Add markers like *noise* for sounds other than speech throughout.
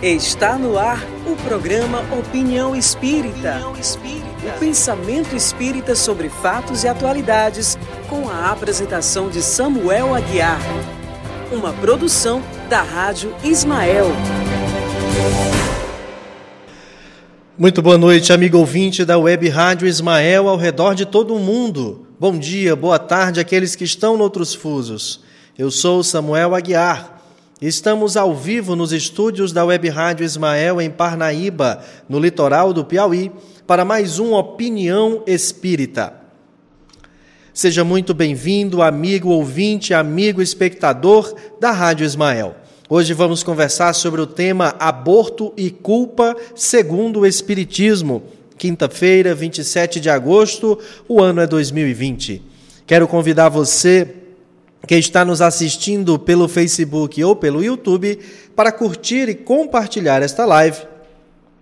Está no ar o programa Opinião Espírita. Opinião Espírita. O pensamento espírita sobre fatos e atualidades, com a apresentação de Samuel Aguiar. Uma produção da Rádio Ismael. Muito boa noite, amigo ouvinte da Web Rádio Ismael ao redor de todo o mundo. Bom dia, boa tarde àqueles que estão noutros fusos. Eu sou Samuel Aguiar Estamos ao vivo nos estúdios da Web Rádio Ismael em Parnaíba, no litoral do Piauí, para mais um Opinião Espírita. Seja muito bem-vindo, amigo ouvinte, amigo espectador da Rádio Ismael. Hoje vamos conversar sobre o tema Aborto e Culpa segundo o Espiritismo. Quinta-feira, 27 de agosto, o ano é 2020. Quero convidar você que está nos assistindo pelo Facebook ou pelo YouTube para curtir e compartilhar esta live,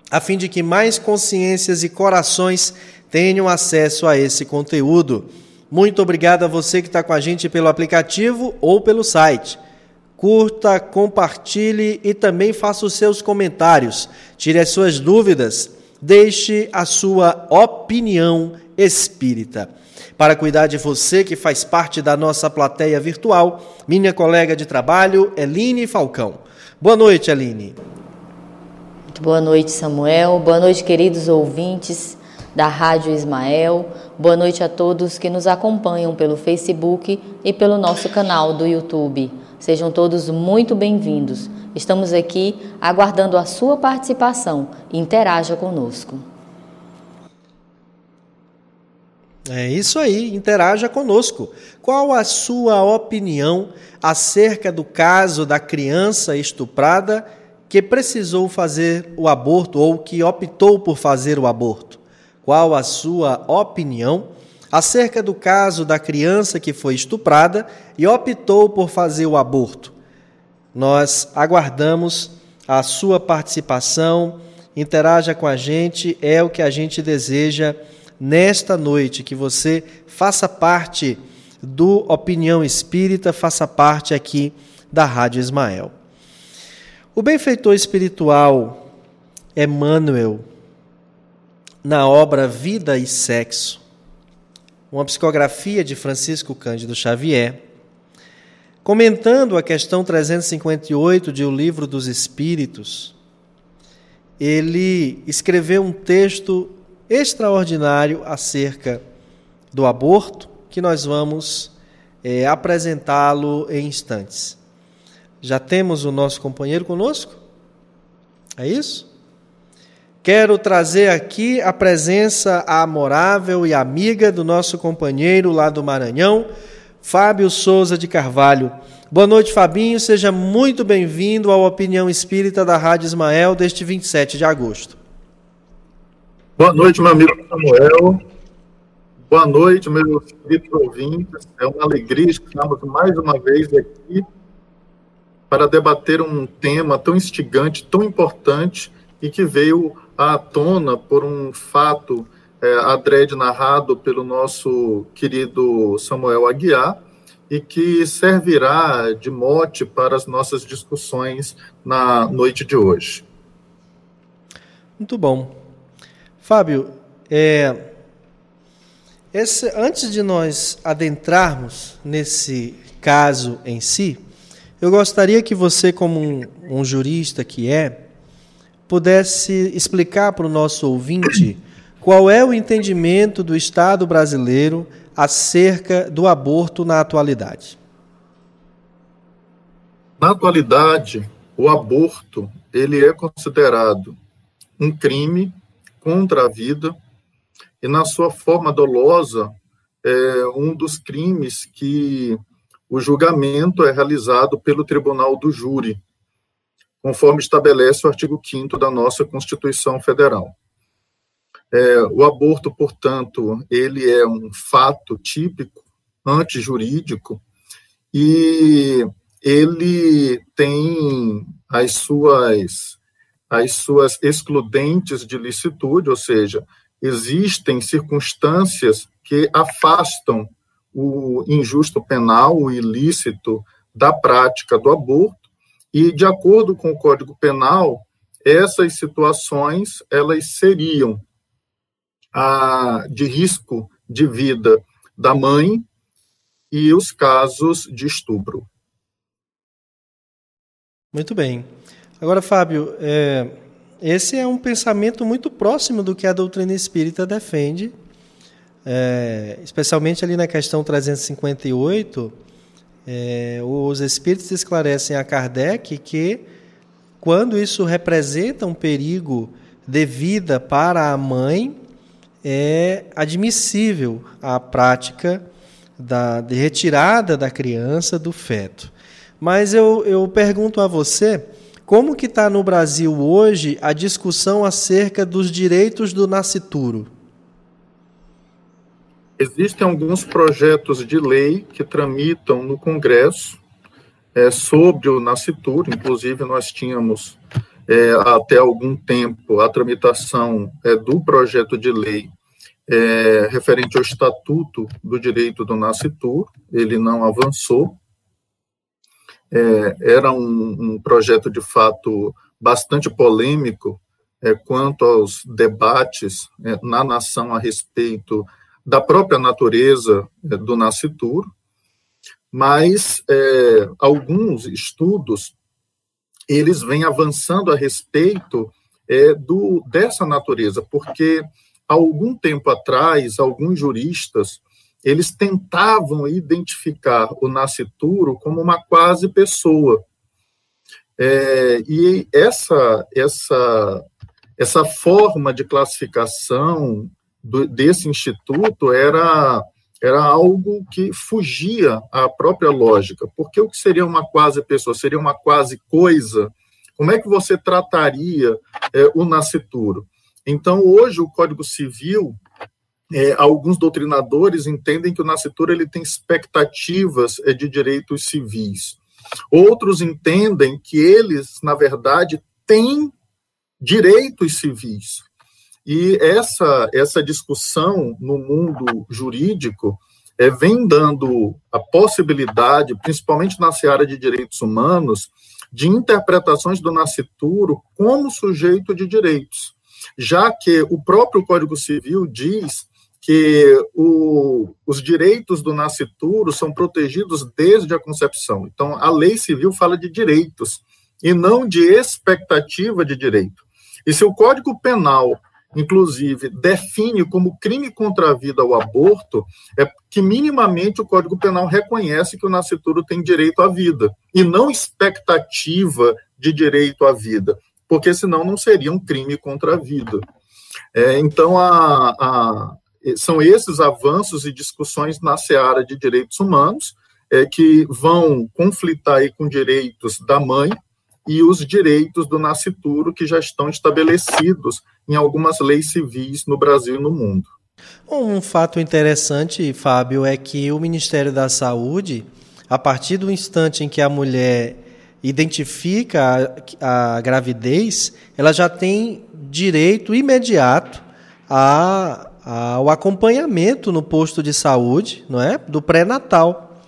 a fim de que mais consciências e corações tenham acesso a esse conteúdo. Muito obrigado a você que está com a gente pelo aplicativo ou pelo site. Curta, compartilhe e também faça os seus comentários. Tire as suas dúvidas. Deixe a sua opinião espírita para cuidar de você que faz parte da nossa plateia virtual, minha colega de trabalho, Eline Falcão. Boa noite, Eline. Boa noite, Samuel. Boa noite, queridos ouvintes da Rádio Ismael. Boa noite a todos que nos acompanham pelo Facebook e pelo nosso canal do YouTube. Sejam todos muito bem-vindos. Estamos aqui aguardando a sua participação. Interaja conosco. É isso aí, interaja conosco. Qual a sua opinião acerca do caso da criança estuprada que precisou fazer o aborto ou que optou por fazer o aborto? Qual a sua opinião acerca do caso da criança que foi estuprada e optou por fazer o aborto? Nós aguardamos a sua participação, interaja com a gente, é o que a gente deseja nesta noite, que você faça parte do Opinião Espírita, faça parte aqui da Rádio Ismael. O benfeitor espiritual Emmanuel, na obra Vida e Sexo, uma psicografia de Francisco Cândido Xavier, comentando a questão 358 de O Livro dos Espíritos, ele escreveu um texto extraordinário acerca do aborto, que nós vamos é, apresentá-lo em instantes. Já temos o nosso companheiro conosco? É isso? Quero trazer aqui a presença amorável e amiga do nosso companheiro lá do Maranhão, Fábio Souza de Carvalho. Boa noite, Fabinho. Seja muito bem-vindo à Opinião Espírita da Rádio Ismael deste 27 de agosto. Boa noite, meu amigo Samuel. Boa noite, meus queridos ouvintes. É uma alegria estarmos mais uma vez aqui para debater um tema tão instigante, tão importante e que veio à tona por um fato é, adrede narrado pelo nosso querido Samuel Aguiar e que servirá de mote para as nossas discussões na noite de hoje. Muito bom. Fábio, é, esse, antes de nós adentrarmos nesse caso em si, eu gostaria que você, como um, um jurista que é, pudesse explicar para o nosso ouvinte qual é o entendimento do Estado brasileiro acerca do aborto na atualidade. Na atualidade, o aborto ele é considerado um crime contra a vida e, na sua forma dolosa, é um dos crimes que o julgamento é realizado pelo Tribunal do Júri, conforme estabelece o artigo 5 da nossa Constituição Federal. É, o aborto, portanto, ele é um fato típico, antijurídico, e ele tem as suas as suas excludentes de licitude, ou seja, existem circunstâncias que afastam o injusto penal, o ilícito, da prática do aborto, e, de acordo com o Código Penal, essas situações elas seriam a, de risco de vida da mãe e os casos de estupro. Muito bem. Agora, Fábio, é, esse é um pensamento muito próximo do que a doutrina espírita defende, é, especialmente ali na questão 358. É, os espíritos esclarecem a Kardec que, quando isso representa um perigo de vida para a mãe, é admissível a prática da, de retirada da criança do feto. Mas eu, eu pergunto a você, como que está no Brasil hoje a discussão acerca dos direitos do nascituro? Existem alguns projetos de lei que tramitam no Congresso é, sobre o nascituro, inclusive nós tínhamos é, até algum tempo a tramitação é, do projeto de lei é, referente ao Estatuto do Direito do Nascituro, ele não avançou, é, era um, um, projeto de fato bastante polêmico é, quanto aos debates é, na nação a respeito da própria natureza é, do nascituro, mas é, alguns estudos eles vêm avançando a respeito é, do, dessa natureza, porque há algum tempo atrás, alguns juristas eles tentavam identificar o nascituro como uma quase pessoa. É, e essa, essa, essa forma de classificação do, desse instituto era, era algo que fugia à própria lógica, porque o que seria uma quase pessoa? Seria uma quase coisa? Como é que você trataria é, o nascituro? Então, hoje, o Código Civil é, alguns doutrinadores entendem que o nascituro ele tem expectativas é, de direitos civis. Outros entendem que eles, na verdade, têm direitos civis. E essa, essa discussão no mundo jurídico é, vem dando a possibilidade, principalmente na seara de direitos humanos, de interpretações do nascituro como sujeito de direitos, já que o próprio Código Civil diz que o, os direitos do nascituro são protegidos desde a concepção. Então, a lei civil fala de direitos e não de expectativa de direito. E se o Código Penal, inclusive, define como crime contra a vida o aborto, é que minimamente o Código Penal reconhece que o nascituro tem direito à vida e não expectativa de direito à vida, porque senão não seria um crime contra a vida. É, então, a, a, são esses avanços e discussões na seara de direitos humanos é, que vão conflitar aí com direitos da mãe e os direitos do nascituro que já estão estabelecidos em algumas leis civis no Brasil e no mundo. Um fato interessante, Fábio, é que o Ministério da Saúde, a partir do instante em que a mulher identifica a, a gravidez, ela já tem direito imediato a ao acompanhamento no posto de saúde, não é, do pré-natal.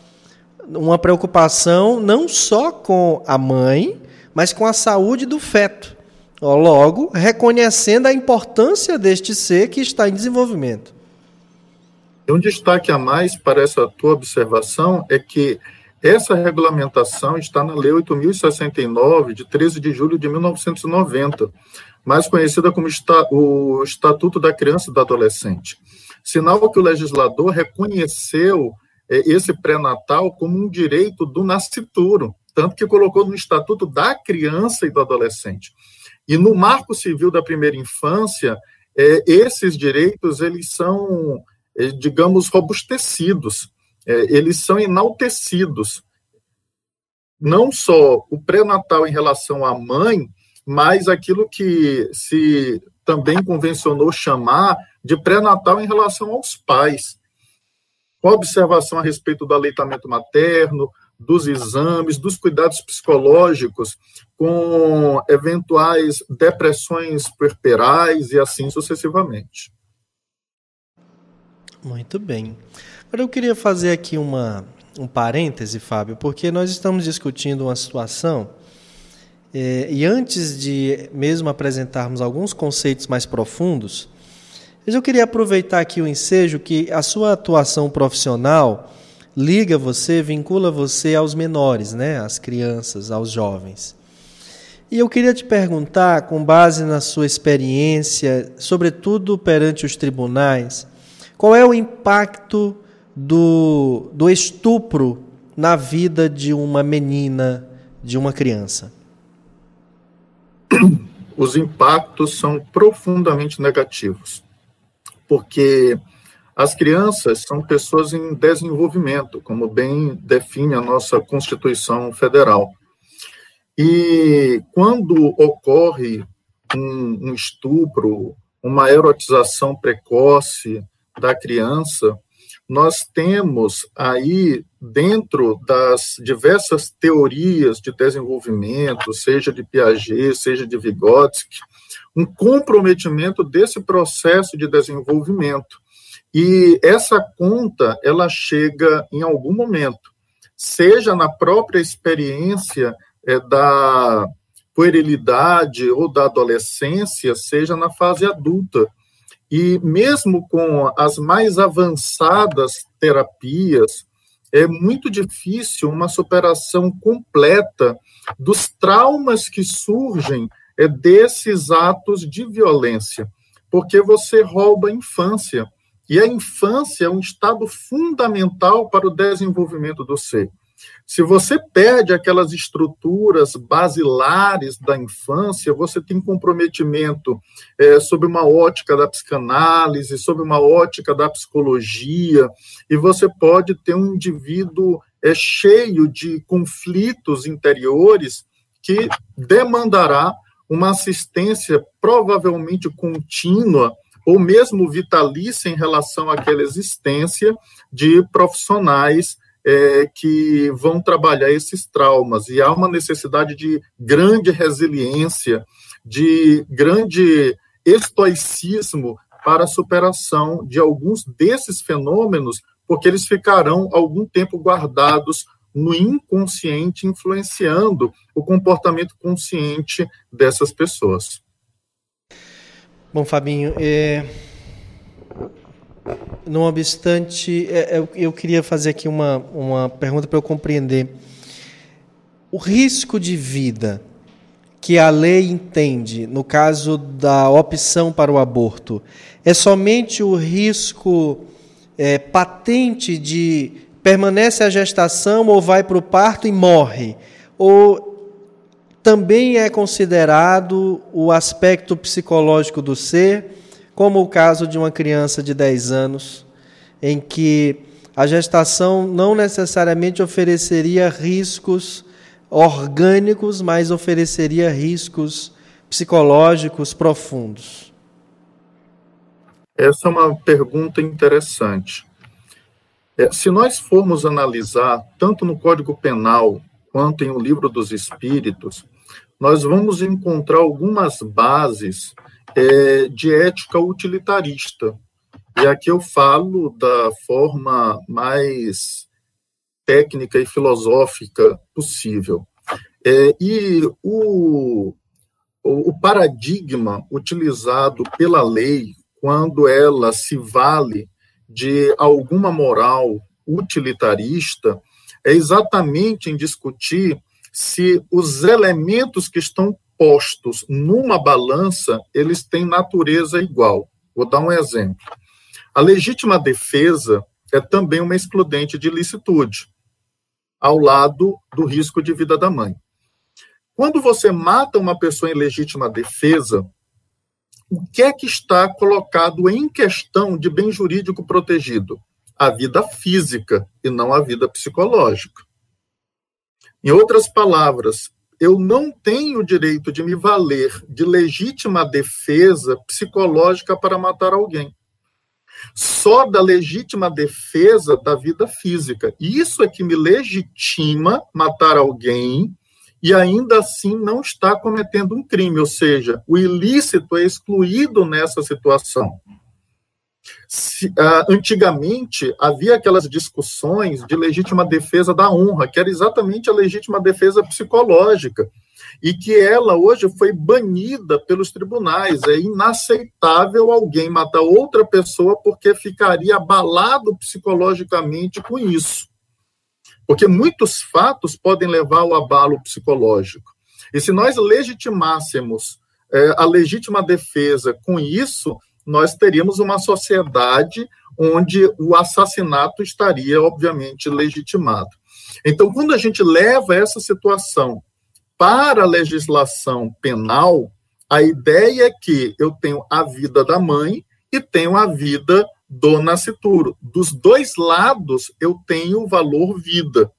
Uma preocupação não só com a mãe, mas com a saúde do feto. Logo, reconhecendo a importância deste ser que está em desenvolvimento. Um destaque a mais para essa tua observação é que essa regulamentação está na Lei 8.069, de 13 de julho de 1990, mais conhecida como o Estatuto da Criança e do Adolescente. Sinal que o legislador reconheceu é, esse pré-natal como um direito do nascituro, tanto que colocou no Estatuto da Criança e do Adolescente. E no Marco Civil da Primeira Infância, é, esses direitos eles são, é, digamos, robustecidos, eles são enaltecidos. Não só o pré-natal em relação à mãe, mas aquilo que se também convencionou chamar de pré-natal em relação aos pais. Com observação a respeito do aleitamento materno, dos exames, dos cuidados psicológicos, com eventuais depressões puerperais e assim sucessivamente. Muito bem. Agora eu queria fazer aqui uma, um parêntese, Fábio, porque nós estamos discutindo uma situação É, e antes de mesmo apresentarmos alguns conceitos mais profundos, eu queria aproveitar aqui o ensejo que a sua atuação profissional liga você, vincula você aos menores, né? às crianças, aos jovens. E eu queria te perguntar, com base na sua experiência, sobretudo perante os tribunais, qual é o impacto do, do estupro na vida de uma menina, de uma criança? *clears throat* Os impactos são profundamente negativos, porque as crianças são pessoas em desenvolvimento, como bem define a nossa Constituição Federal. E quando ocorre um, um estupro, uma erotização precoce da criança, nós temos aí, dentro das diversas teorias de desenvolvimento, seja de Piaget, seja de Vygotsky, um comprometimento desse processo de desenvolvimento. E essa conta, ela chega em algum momento, seja na própria experiência é, da puerilidade ou da adolescência, seja na fase adulta. E mesmo com as mais avançadas terapias, é muito difícil uma superação completa dos traumas que surgem é, desses atos de violência, porque você rouba a infância. E a infância é um estado fundamental para o desenvolvimento do ser. Se você perde aquelas estruturas basilares da infância, você tem comprometimento é, sob uma ótica da psicanálise, sob uma ótica da psicologia, e você pode ter um indivíduo é, cheio de conflitos interiores que demandará uma assistência provavelmente contínua ou mesmo vitalícia em relação àquela existência de profissionais é, que vão trabalhar esses traumas. E há uma necessidade de grande resiliência, de grande estoicismo para a superação de alguns desses fenômenos, porque eles ficarão algum tempo guardados no inconsciente, influenciando o comportamento consciente dessas pessoas. Bom, Fabinho, é, não obstante, é, é, eu queria fazer aqui uma, uma pergunta para eu compreender. O risco de vida que a lei entende, no caso da opção para o aborto, é somente o risco é, patente de permanece a gestação ou vai para o parto e morre? Ou também é considerado o aspecto psicológico do ser? Como o caso de uma criança de 10 anos, em que a gestação não necessariamente ofereceria riscos orgânicos, mas ofereceria riscos psicológicos profundos? Essa é uma pergunta interessante. É, se nós formos analisar, tanto no Código Penal quanto em O Livro dos Espíritos, nós vamos encontrar algumas bases é, de ética utilitarista. E aqui eu falo da forma mais técnica e filosófica possível. É, e o, o paradigma utilizado pela lei, quando ela se vale de alguma moral utilitarista, é exatamente em discutir se os elementos que estão postos numa balança, eles têm natureza igual. Vou dar um exemplo. A legítima defesa é também uma excludente de licitude, ao lado do risco de vida da mãe. Quando você mata uma pessoa em legítima defesa, o que é que está colocado em questão de bem jurídico protegido? A vida física e não a vida psicológica. Em outras palavras, eu não tenho o direito de me valer de legítima defesa psicológica para matar alguém. Só da legítima defesa da vida física. Isso é que me legitima matar alguém e ainda assim não está cometendo um crime, ou seja, o ilícito é excluído nessa situação. Se, uh, antigamente havia aquelas discussões de legítima defesa da honra, que era exatamente a legítima defesa psicológica. e que ela hoje foi banida pelos tribunais. É inaceitável alguém matar outra pessoa porque ficaria abalado psicologicamente com isso. Porque muitos fatos podem levar ao abalo psicológico. E se nós legitimássemos é, a legítima defesa com isso, nós teríamos uma sociedade onde o assassinato estaria, obviamente, legitimado. Então, quando a gente leva essa situação para a legislação penal, a ideia é que eu tenho a vida da mãe e tenho a vida do nascituro. Dos dois lados, eu tenho o valor vida.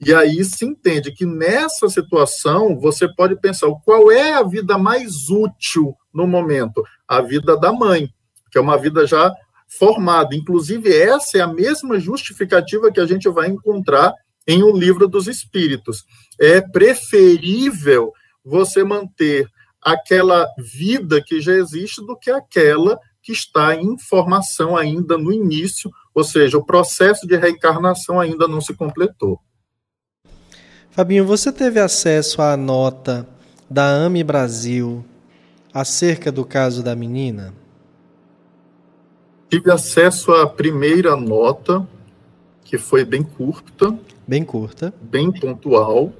E aí se entende que nessa situação você pode pensar qual é a vida mais útil no momento? A vida da mãe, que é uma vida já formada. Inclusive, essa é a mesma justificativa que a gente vai encontrar em O Livro dos Espíritos. É preferível você manter aquela vida que já existe do que aquela que está em formação ainda no início, ou seja, o processo de reencarnação ainda não se completou. Fabinho, você teve acesso à nota da AME Brasil acerca do caso da menina? Tive acesso à primeira nota, que foi bem curta. Bem curta. Bem pontual.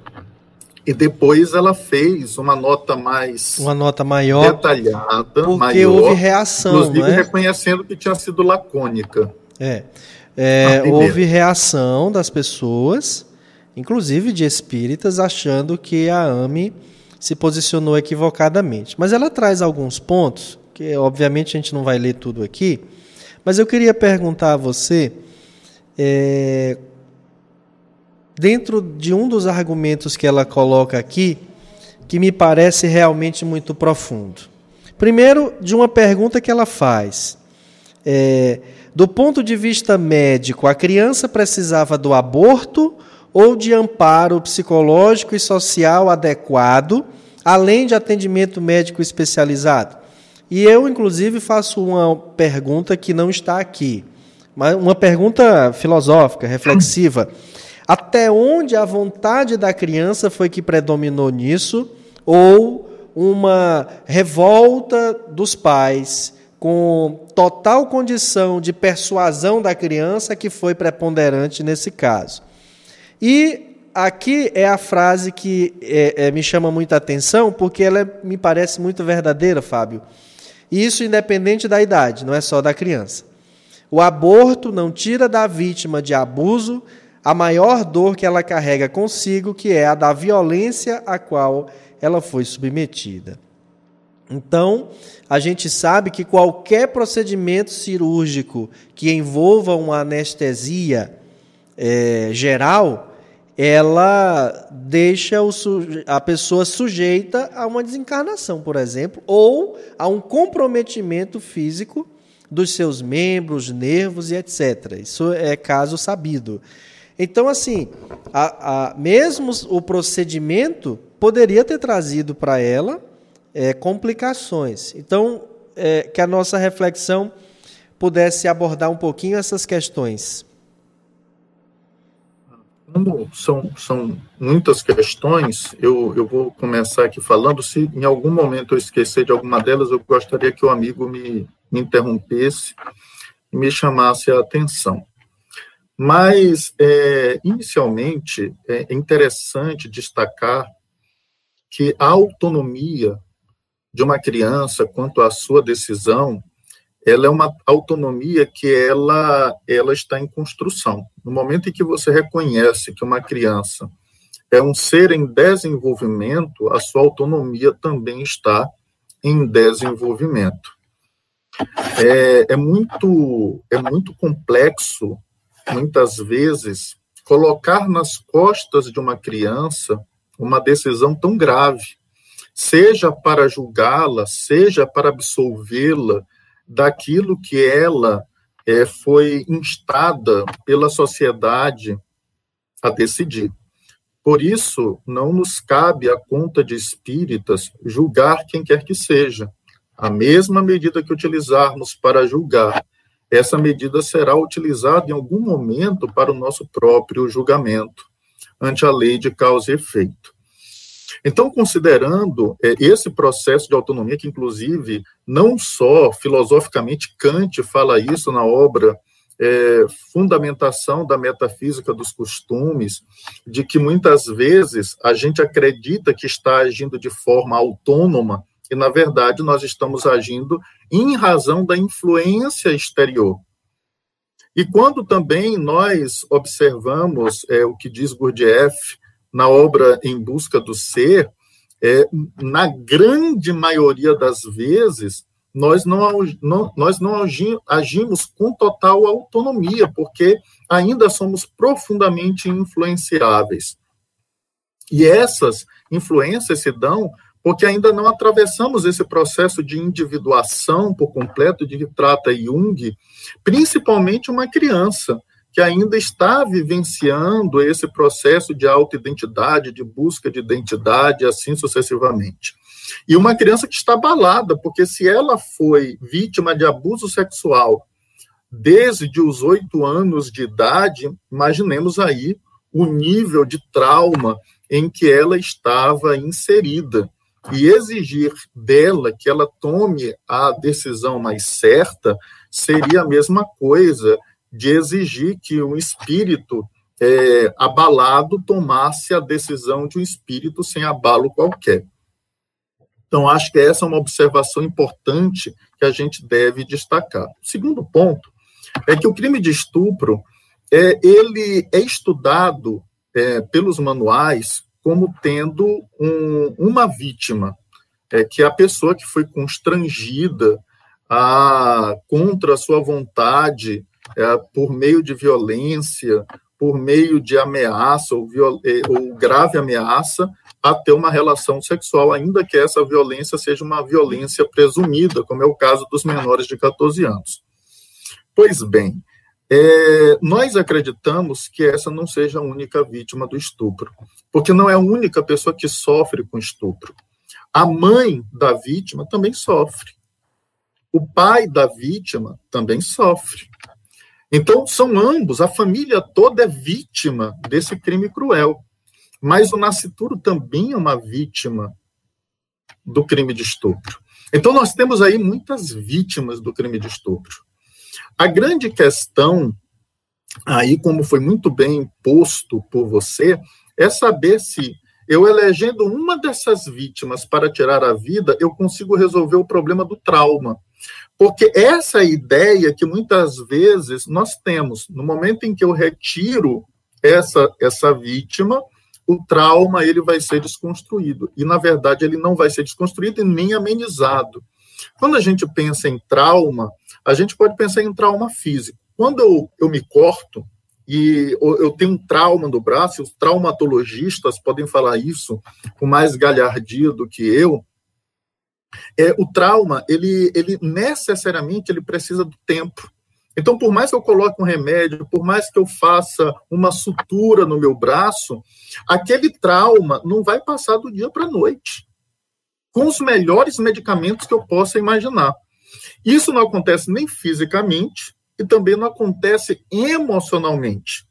E depois ela fez uma nota mais. Uma nota maior. Detalhada, porque maior. houve reação. Inclusive é? reconhecendo que tinha sido lacônica. É. é houve reação das pessoas inclusive de espíritas, achando que a AME se posicionou equivocadamente. Mas ela traz alguns pontos, que obviamente a gente não vai ler tudo aqui, mas eu queria perguntar a você, é, dentro de um dos argumentos que ela coloca aqui, que me parece realmente muito profundo. Primeiro, de uma pergunta que ela faz. É, do ponto de vista médico, a criança precisava do aborto ou de amparo psicológico e social adequado, além de atendimento médico especializado? E eu, inclusive, faço uma pergunta que não está aqui, mas uma pergunta filosófica, reflexiva. *clears throat* Até onde a vontade da criança foi que predominou nisso, ou uma revolta dos pais com total condição de persuasão da criança que foi preponderante nesse caso? E aqui é a frase que é, é, me chama muita atenção, porque ela é, me parece muito verdadeira, Fábio. E isso independente da idade, não é só da criança. O aborto não tira da vítima de abuso a maior dor que ela carrega consigo, que é a da violência a qual ela foi submetida. Então, a gente sabe que qualquer procedimento cirúrgico que envolva uma anestesia é, geral, ela deixa a pessoa sujeita a uma desencarnação, por exemplo, ou a um comprometimento físico dos seus membros, nervos e etc. Isso é caso sabido. Então, assim, a, a, mesmo o procedimento poderia ter trazido para ela é, complicações. Então, é, que a nossa reflexão pudesse abordar um pouquinho essas questões como são, são muitas questões, eu, eu vou começar aqui falando. Se em algum momento eu esquecer de alguma delas, eu gostaria que o amigo me, me interrompesse e me chamasse a atenção. Mas, é, inicialmente, é interessante destacar que a autonomia de uma criança quanto à sua decisão ela é uma autonomia que ela, ela está em construção. No momento em que você reconhece que uma criança é um ser em desenvolvimento, a sua autonomia também está em desenvolvimento. É, é, muito, é muito complexo, muitas vezes, colocar nas costas de uma criança uma decisão tão grave, seja para julgá-la, seja para absolvê-la, daquilo que ela é, foi instada pela sociedade a decidir. Por isso, não nos cabe a conta de espíritas julgar quem quer que seja. A mesma medida que utilizarmos para julgar, essa medida será utilizada em algum momento para o nosso próprio julgamento, ante a lei de causa e efeito. Então, considerando é, esse processo de autonomia, que inclusive não só filosoficamente Kant fala isso na obra é, Fundamentação da Metafísica dos Costumes, de que muitas vezes a gente acredita que está agindo de forma autônoma e, na verdade, nós estamos agindo em razão da influência exterior. E quando também nós observamos é, o que diz Gurdjieff na obra Em Busca do Ser, é, na grande maioria das vezes, nós não, não, nós não agimos com total autonomia, porque ainda somos profundamente influenciáveis. E essas influências se dão porque ainda não atravessamos esse processo de individuação por completo de que trata Jung, principalmente uma criança que ainda está vivenciando esse processo de autoidentidade, de busca de identidade, assim sucessivamente. E uma criança que está abalada, porque se ela foi vítima de abuso sexual desde os oito anos de idade, imaginemos aí o nível de trauma em que ela estava inserida e exigir dela que ela tome a decisão mais certa seria a mesma coisa de exigir que um espírito é, abalado tomasse a decisão de um espírito sem abalo qualquer. Então, acho que essa é uma observação importante que a gente deve destacar. O segundo ponto é que o crime de estupro é, ele é estudado é, pelos manuais como tendo um, uma vítima, é, que é a pessoa que foi constrangida a, contra a sua vontade, por meio de violência, por meio de ameaça ou, é, ou grave ameaça, a ter uma relação sexual, ainda que essa violência seja uma violência presumida, como é o caso dos menores de 14 anos. Pois bem, é, nós acreditamos que essa não seja a única vítima do estupro, porque não é a única pessoa que sofre com estupro. A mãe da vítima também sofre. O pai da vítima também sofre. Então, são ambos, a família toda é vítima desse crime cruel. Mas o nascituro também é uma vítima do crime de estupro. Então, nós temos aí muitas vítimas do crime de estupro. A grande questão, aí, como foi muito bem posto por você, é saber se eu elegendo uma dessas vítimas para tirar a vida, eu consigo resolver o problema do trauma. Porque essa ideia que muitas vezes nós temos. No momento em que eu retiro essa, essa vítima, o trauma ele vai ser desconstruído. E, na verdade, ele não vai ser desconstruído e nem amenizado. Quando a gente pensa em trauma, a gente pode pensar em trauma físico. Quando eu, eu me corto e eu tenho um trauma no braço, os traumatologistas podem falar isso com mais galhardia do que eu, é, o trauma, ele, ele necessariamente ele precisa do tempo. Então, por mais que eu coloque um remédio, por mais que eu faça uma sutura no meu braço, aquele trauma não vai passar do dia para a noite com os melhores medicamentos que eu possa imaginar. Isso não acontece nem fisicamente e também não acontece emocionalmente.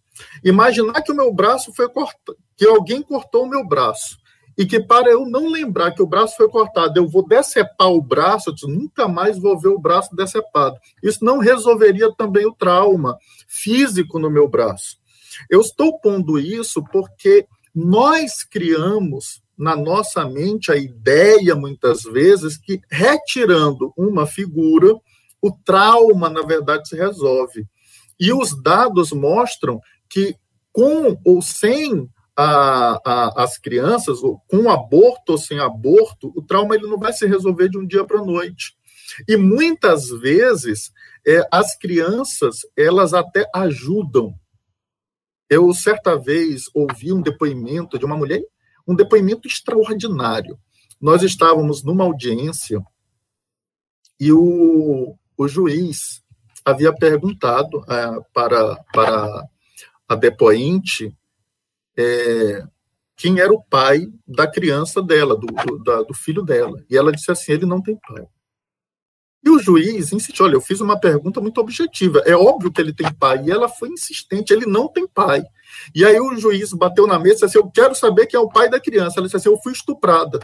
Imaginar que o meu braço foi cortado, que alguém cortou o meu braço e que para eu não lembrar que o braço foi cortado, eu vou decepar o braço, eu nunca mais vou ver o braço decepado. Isso não resolveria também o trauma físico no meu braço. Eu estou pondo isso porque nós criamos na nossa mente a ideia, muitas vezes, que retirando uma figura, o trauma, na verdade, se resolve. E os dados mostram que, com ou sem a, a, as crianças, com aborto ou sem aborto, o trauma ele não vai se resolver de um dia para a noite. E muitas vezes, é, as crianças, elas até ajudam. Eu, certa vez, ouvi um depoimento de uma mulher um depoimento extraordinário. Nós estávamos numa audiência e o, o juiz havia perguntado é, para, para a depoente é, quem era o pai da criança dela, do, do, da, do filho dela. E ela disse assim: ele não tem pai. E o juiz insistiu: olha, eu fiz uma pergunta muito objetiva. É óbvio que ele tem pai. E ela foi insistente: ele não tem pai. E aí o juiz bateu na mesa e disse assim, eu quero saber quem é o pai da criança. Ela disse assim, eu fui estuprada.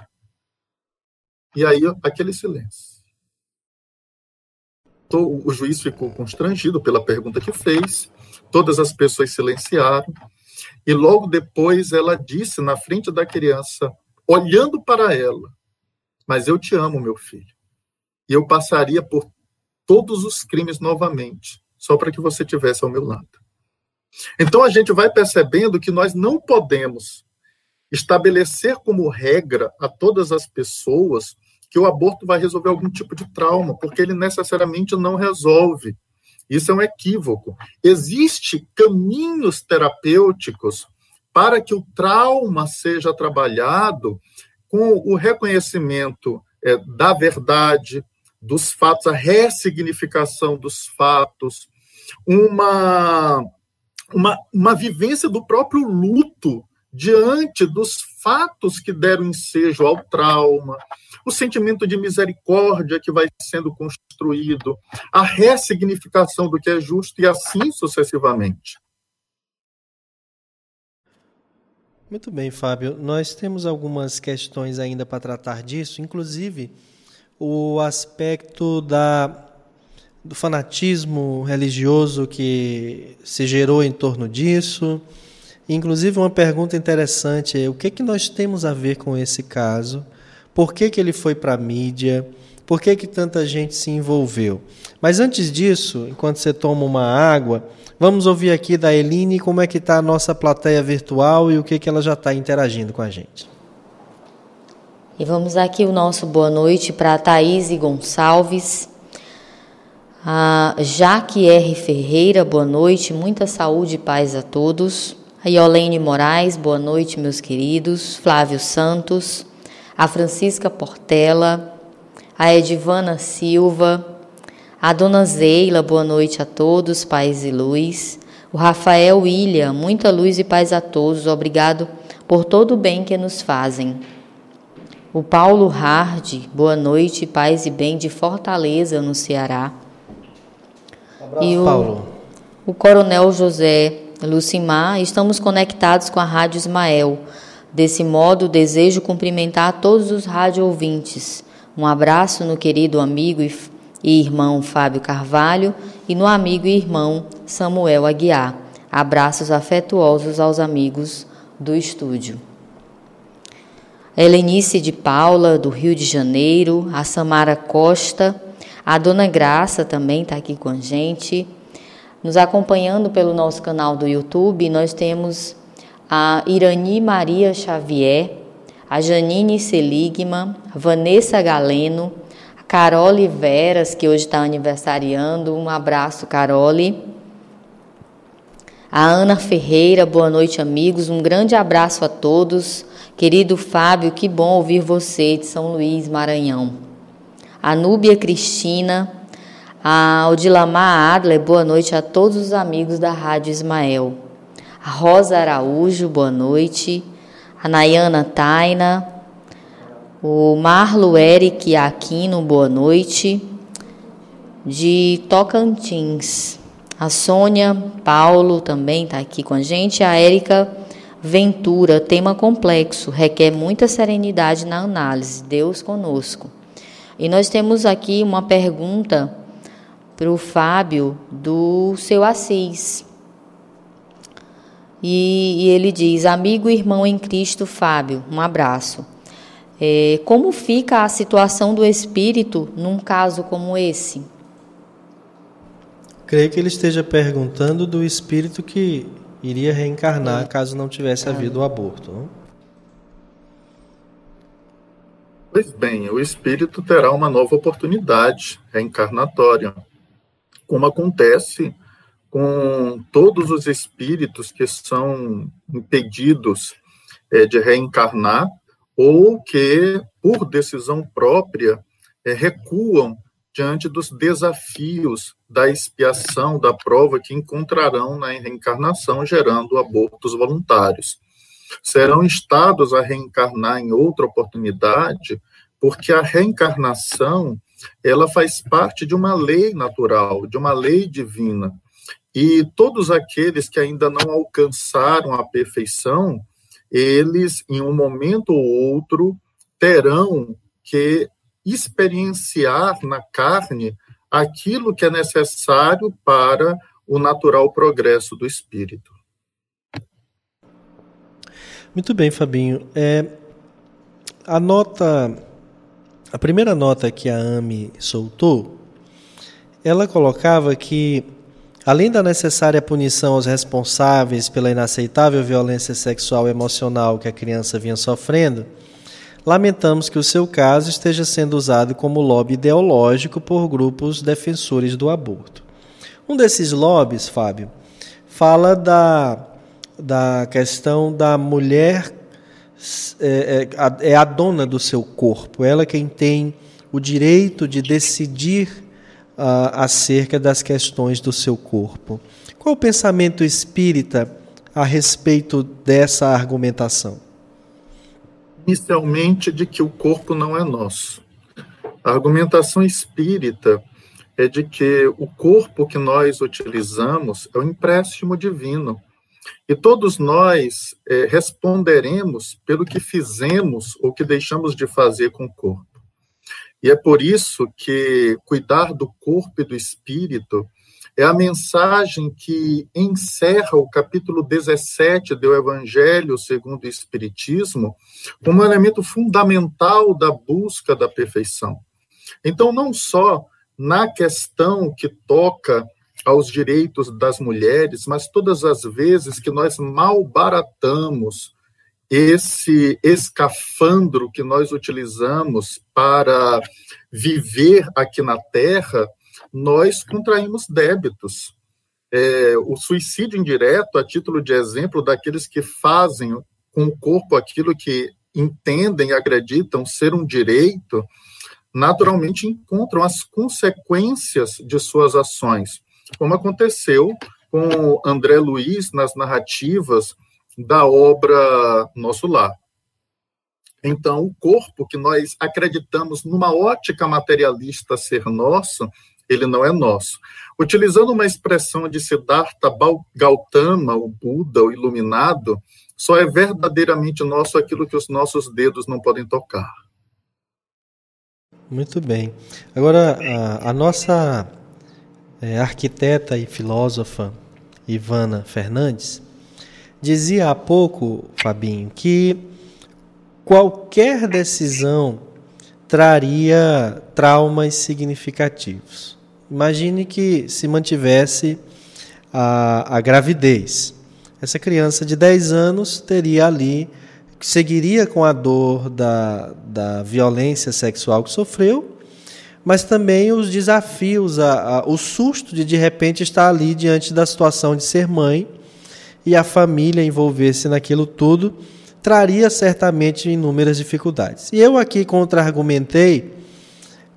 E aí, aquele silêncio. O juiz ficou constrangido pela pergunta que fez, todas as pessoas silenciaram, e logo depois ela disse na frente da criança, olhando para ela: Mas eu te amo, meu filho. E eu passaria por todos os crimes novamente, só para que você tivesse ao meu lado. Então a gente vai percebendo que nós não podemos estabelecer como regra a todas as pessoas que o aborto vai resolver algum tipo de trauma, porque ele necessariamente não resolve. Isso é um equívoco. Existem caminhos terapêuticos para que o trauma seja trabalhado com o reconhecimento é, da verdade, dos fatos, a ressignificação dos fatos, uma, uma, uma vivência do próprio luto diante dos fatos que deram ensejo ao trauma, o sentimento de misericórdia que vai sendo construído, a ressignificação do que é justo e assim sucessivamente. Muito bem, Fábio. Nós temos algumas questões ainda para tratar disso, inclusive o aspecto da, do fanatismo religioso que se gerou em torno disso Inclusive, uma pergunta interessante é: o que, que nós temos a ver com esse caso? Por que, que ele foi para a mídia? Por que, que tanta gente se envolveu? Mas antes disso, enquanto você toma uma água, vamos ouvir aqui da Eline como é que está a nossa plateia virtual e o que, que ela já está interagindo com a gente. E vamos aqui o nosso boa noite para a Thaís Gonçalves, a Jaque R. Ferreira, boa noite, muita saúde e paz a todos Iolene Moraes, boa noite, meus queridos, Flávio Santos, a Francisca Portela, a Edivana Silva, a Dona Zeila, boa noite a todos, paz e luz, o Rafael William, muita luz e paz a todos, obrigado por todo o bem que nos fazem. O Paulo Hard, boa noite, paz e bem de Fortaleza, no Ceará. Um abraço, e o, Paulo. o Coronel José Lucimar, estamos conectados com a Rádio Ismael. Desse modo, desejo cumprimentar todos os rádio ouvintes. Um abraço no querido amigo e irmão Fábio Carvalho e no amigo e irmão Samuel Aguiar. Abraços afetuosos aos amigos do estúdio. Helenice de Paula, do Rio de Janeiro, a Samara Costa, a Dona Graça também está aqui com a gente. Nos acompanhando pelo nosso canal do YouTube, nós temos a Irani Maria Xavier, a Janine Seligma, Vanessa Galeno, a Carole Veras, que hoje está aniversariando. Um abraço, Carole. A Ana Ferreira, boa noite, amigos. Um grande abraço a todos. Querido Fábio, que bom ouvir você de São Luís, Maranhão. A Núbia Cristina, a Odilamar Adler, boa noite a todos os amigos da Rádio Ismael. A Rosa Araújo, boa noite. A Nayana Taina. O Marlo Eric Aquino, boa noite. De Tocantins. A Sônia Paulo também está aqui com a gente. A Érica Ventura, tema complexo, requer muita serenidade na análise. Deus conosco. E nós temos aqui uma pergunta para o Fábio do seu Assis. E, e, ele diz: Amigo e irmão em Cristo, Fábio, um abraço. É, como fica a situação do espírito num caso como esse? Creio que ele esteja perguntando do espírito que iria reencarnar é. caso não tivesse havido o aborto. Não? Pois bem, o espírito terá uma nova oportunidade reencarnatória como acontece com todos os espíritos que são impedidos é, de reencarnar ou que, por decisão própria, é, recuam diante dos desafios da expiação, da prova que encontrarão na reencarnação, gerando abortos voluntários. Serão instados a reencarnar em outra oportunidade, porque a reencarnação ela faz parte de uma lei natural, de uma lei divina. E todos aqueles que ainda não alcançaram a perfeição, eles, em um momento ou outro, terão que experienciar na carne aquilo que é necessário para o natural progresso do espírito. Muito bem, Fabinho. É, a nota, a primeira nota que a AME soltou, ela colocava que, além da necessária punição aos responsáveis pela inaceitável violência sexual e emocional que a criança vinha sofrendo, lamentamos que o seu caso esteja sendo usado como lobby ideológico por grupos defensores do aborto. Um desses lobbies, Fábio, fala da, da questão da mulher é, é a dona do seu corpo, ela quem tem o direito de decidir uh, acerca das questões do seu corpo. Qual o pensamento espírita a respeito dessa argumentação? Inicialmente, de que o corpo não é nosso. A argumentação espírita é de que o corpo que nós utilizamos é um empréstimo divino. E todos nós é, responderemos pelo que fizemos ou que deixamos de fazer com o corpo. E é por isso que cuidar do corpo e do espírito é a mensagem que encerra o capítulo 17 do Evangelho segundo o Espiritismo como um elemento fundamental da busca da perfeição. Então, não só na questão que toca aos direitos das mulheres, mas todas as vezes que nós malbaratamos esse escafandro que nós utilizamos para viver aqui na Terra, nós contraímos débitos. É, o suicídio indireto, a título de exemplo daqueles que fazem com o corpo aquilo que entendem e acreditam ser um direito, naturalmente encontram as consequências de suas ações, como aconteceu com André Luiz nas narrativas da obra Nosso Lar. Então, o corpo que nós acreditamos numa ótica materialista ser nosso, ele não é nosso. Utilizando uma expressão de Siddhartha Gautama, o Buda, o iluminado, só é verdadeiramente nosso aquilo que os nossos dedos não podem tocar. Muito bem. Agora, a, a nossa é, arquiteta e filósofa Ivana Fernandes dizia há pouco, Fabinho, que qualquer decisão traria traumas significativos. Imagine que se mantivesse a, a gravidez. Essa criança de 10 anos teria ali, seguiria com a dor da, da violência sexual que sofreu, mas também os desafios, a, a, o susto de de repente estar ali diante da situação de ser mãe e a família envolver-se naquilo tudo, traria certamente inúmeras dificuldades. E eu aqui contra-argumentei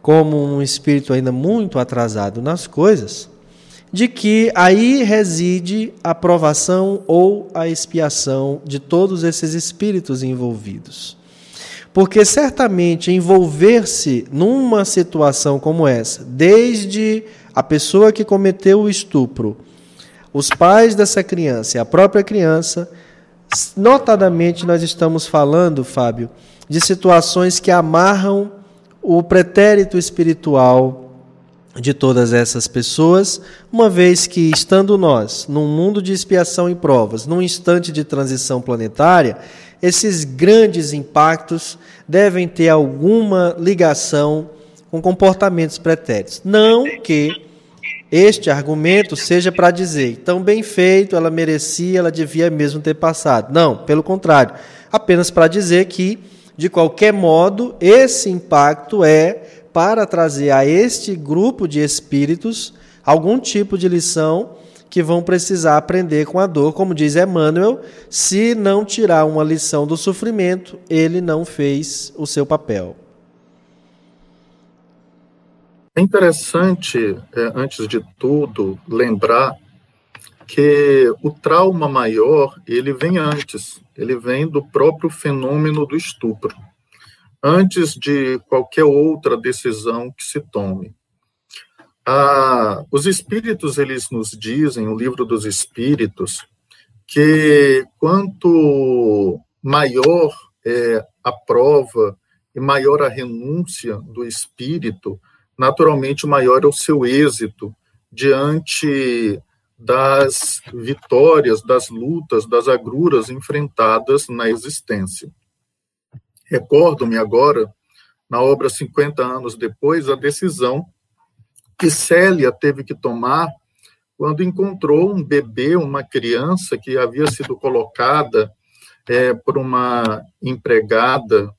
como um espírito ainda muito atrasado nas coisas, de que aí reside a provação ou a expiação de todos esses espíritos envolvidos. Porque certamente envolver-se numa situação como essa, desde a pessoa que cometeu o estupro, os pais dessa criança e a própria criança, notadamente nós estamos falando, Fábio, de situações que amarram o pretérito espiritual de todas essas pessoas, uma vez que, estando nós num mundo de expiação e provas, num instante de transição planetária, esses grandes impactos devem ter alguma ligação com comportamentos pretéritos. Não que este argumento seja para dizer, tão bem feito, ela merecia, ela devia mesmo ter passado. Não, pelo contrário, apenas para dizer que de qualquer modo, esse impacto é para trazer a este grupo de espíritos algum tipo de lição que vão precisar aprender com a dor, como diz Emmanuel, se não tirar uma lição do sofrimento, ele não fez o seu papel. É interessante, é, antes de tudo, lembrar que o trauma maior ele vem antes, ele vem do próprio fenômeno do estupro, antes de qualquer outra decisão que se tome. Ah, os espíritos, eles nos dizem, o livro dos espíritos, que quanto maior é a prova e maior a renúncia do espírito, naturalmente maior é o seu êxito diante das vitórias, das lutas, das agruras enfrentadas na existência. Recordo-me agora, na obra 50 anos depois, a decisão que Célia teve que tomar quando encontrou um bebê, uma criança que havia sido colocada é, por uma empregada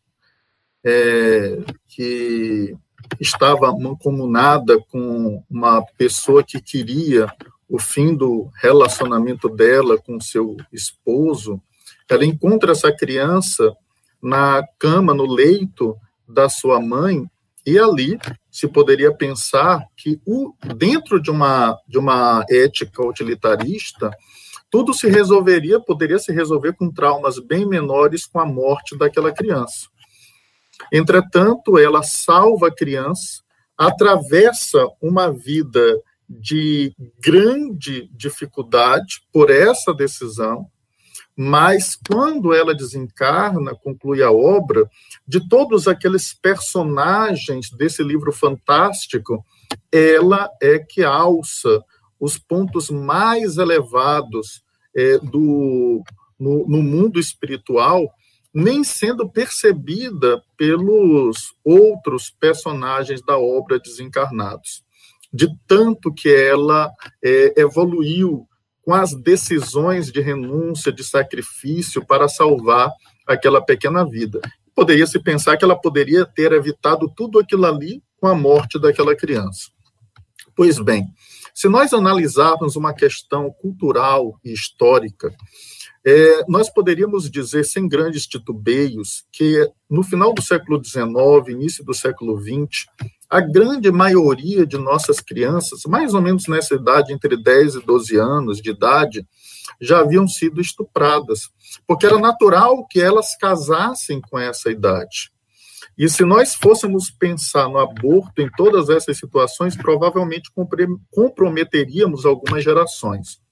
é, que estava mancomunada com uma pessoa que queria o fim do relacionamento dela com seu esposo, ela encontra essa criança na cama, no leito da sua mãe, e ali se poderia pensar que o, dentro de uma, de uma ética utilitarista, tudo se resolveria, poderia se resolver com traumas bem menores com a morte daquela criança. Entretanto, ela salva a criança, atravessa uma vida de grande dificuldade por essa decisão, mas quando ela desencarna, conclui a obra, de todos aqueles personagens desse livro fantástico, ela é que alça os pontos mais elevados é, do, no, no mundo espiritual, nem sendo percebida pelos outros personagens da obra desencarnados. De tanto que ela é, evoluiu com as decisões de renúncia, de sacrifício para salvar aquela pequena vida. Poderia se pensar que ela poderia ter evitado tudo aquilo ali com a morte daquela criança. Pois bem, se nós analisarmos uma questão cultural e histórica, é, nós poderíamos dizer, sem grandes titubeios, que no final do século XIX, início do século XX, a grande maioria de nossas crianças, mais ou menos nessa idade, entre 10 e 12 anos de idade, já haviam sido estupradas, porque era natural que elas casassem com essa idade. E se nós fôssemos pensar no aborto em todas essas situações, provavelmente comprometeríamos algumas gerações.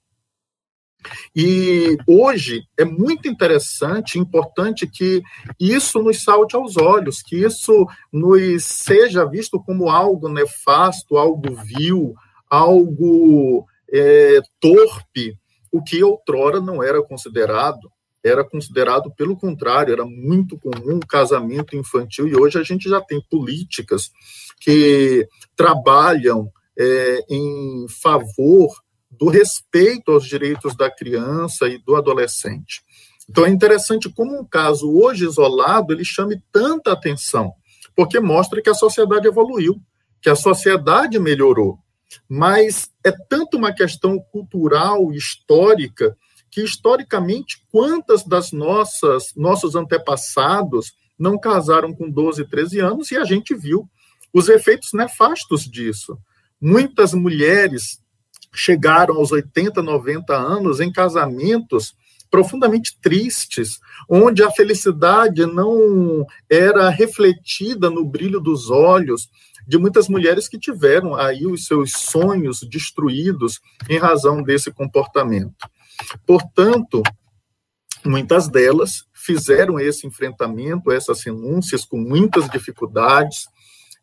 E hoje é muito interessante, importante que isso nos salte aos olhos, que isso nos seja visto como algo nefasto, algo vil, algo é, torpe, o que outrora não era considerado. Era considerado, pelo contrário, era muito comum casamento infantil, e hoje a gente já tem políticas que trabalham é, em favor do respeito aos direitos da criança e do adolescente. Então é interessante como um caso hoje isolado ele chame tanta atenção, porque mostra que a sociedade evoluiu, que a sociedade melhorou. Mas é tanto uma questão cultural, histórica, que historicamente quantas das nossas nossos antepassados não casaram com 12, 13 anos e a gente viu os efeitos nefastos disso. Muitas mulheres chegaram aos 80, 90 anos em casamentos profundamente tristes, onde a felicidade não era refletida no brilho dos olhos de muitas mulheres que tiveram aí os seus sonhos destruídos em razão desse comportamento. Portanto, muitas delas fizeram esse enfrentamento, essas renúncias com muitas dificuldades,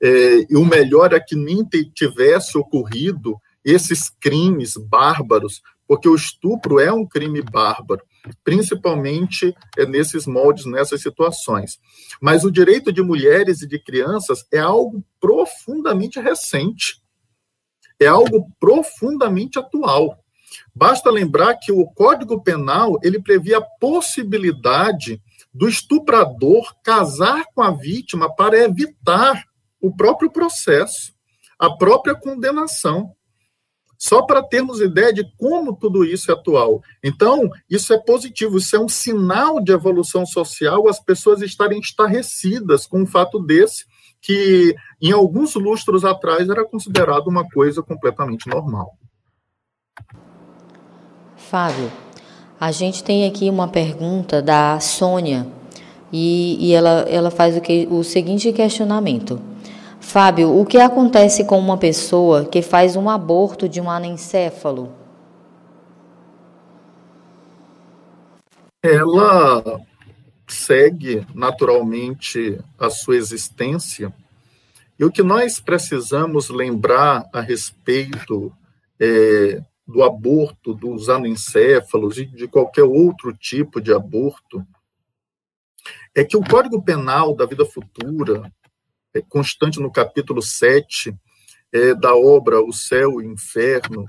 é, e o melhor é que nem tivesse ocorrido esses crimes bárbaros, porque o estupro é um crime bárbaro, principalmente é, nesses moldes, nessas situações. Mas o direito de mulheres e de crianças é algo profundamente recente, é algo profundamente atual. Basta lembrar que o Código Penal ele previa a possibilidade do estuprador casar com a vítima para evitar o próprio processo, a própria condenação. Só para termos ideia de como tudo isso é atual. Então, isso é positivo, isso é um sinal de evolução social as pessoas estarem estarrecidas com um fato desse, que em alguns lustros atrás era considerado uma coisa completamente normal. Fábio, a gente tem aqui uma pergunta da Sônia e, e ela, ela faz o, que, o seguinte questionamento. Fábio, o que acontece com uma pessoa que faz um aborto de um anencéfalo? Ela segue naturalmente a sua existência. E o que nós precisamos lembrar a respeito é, do aborto, dos anencéfalos e de qualquer outro tipo de aborto, é que o Código Penal da Vida Futura, constante no capítulo 7 é, da obra O Céu e o Inferno,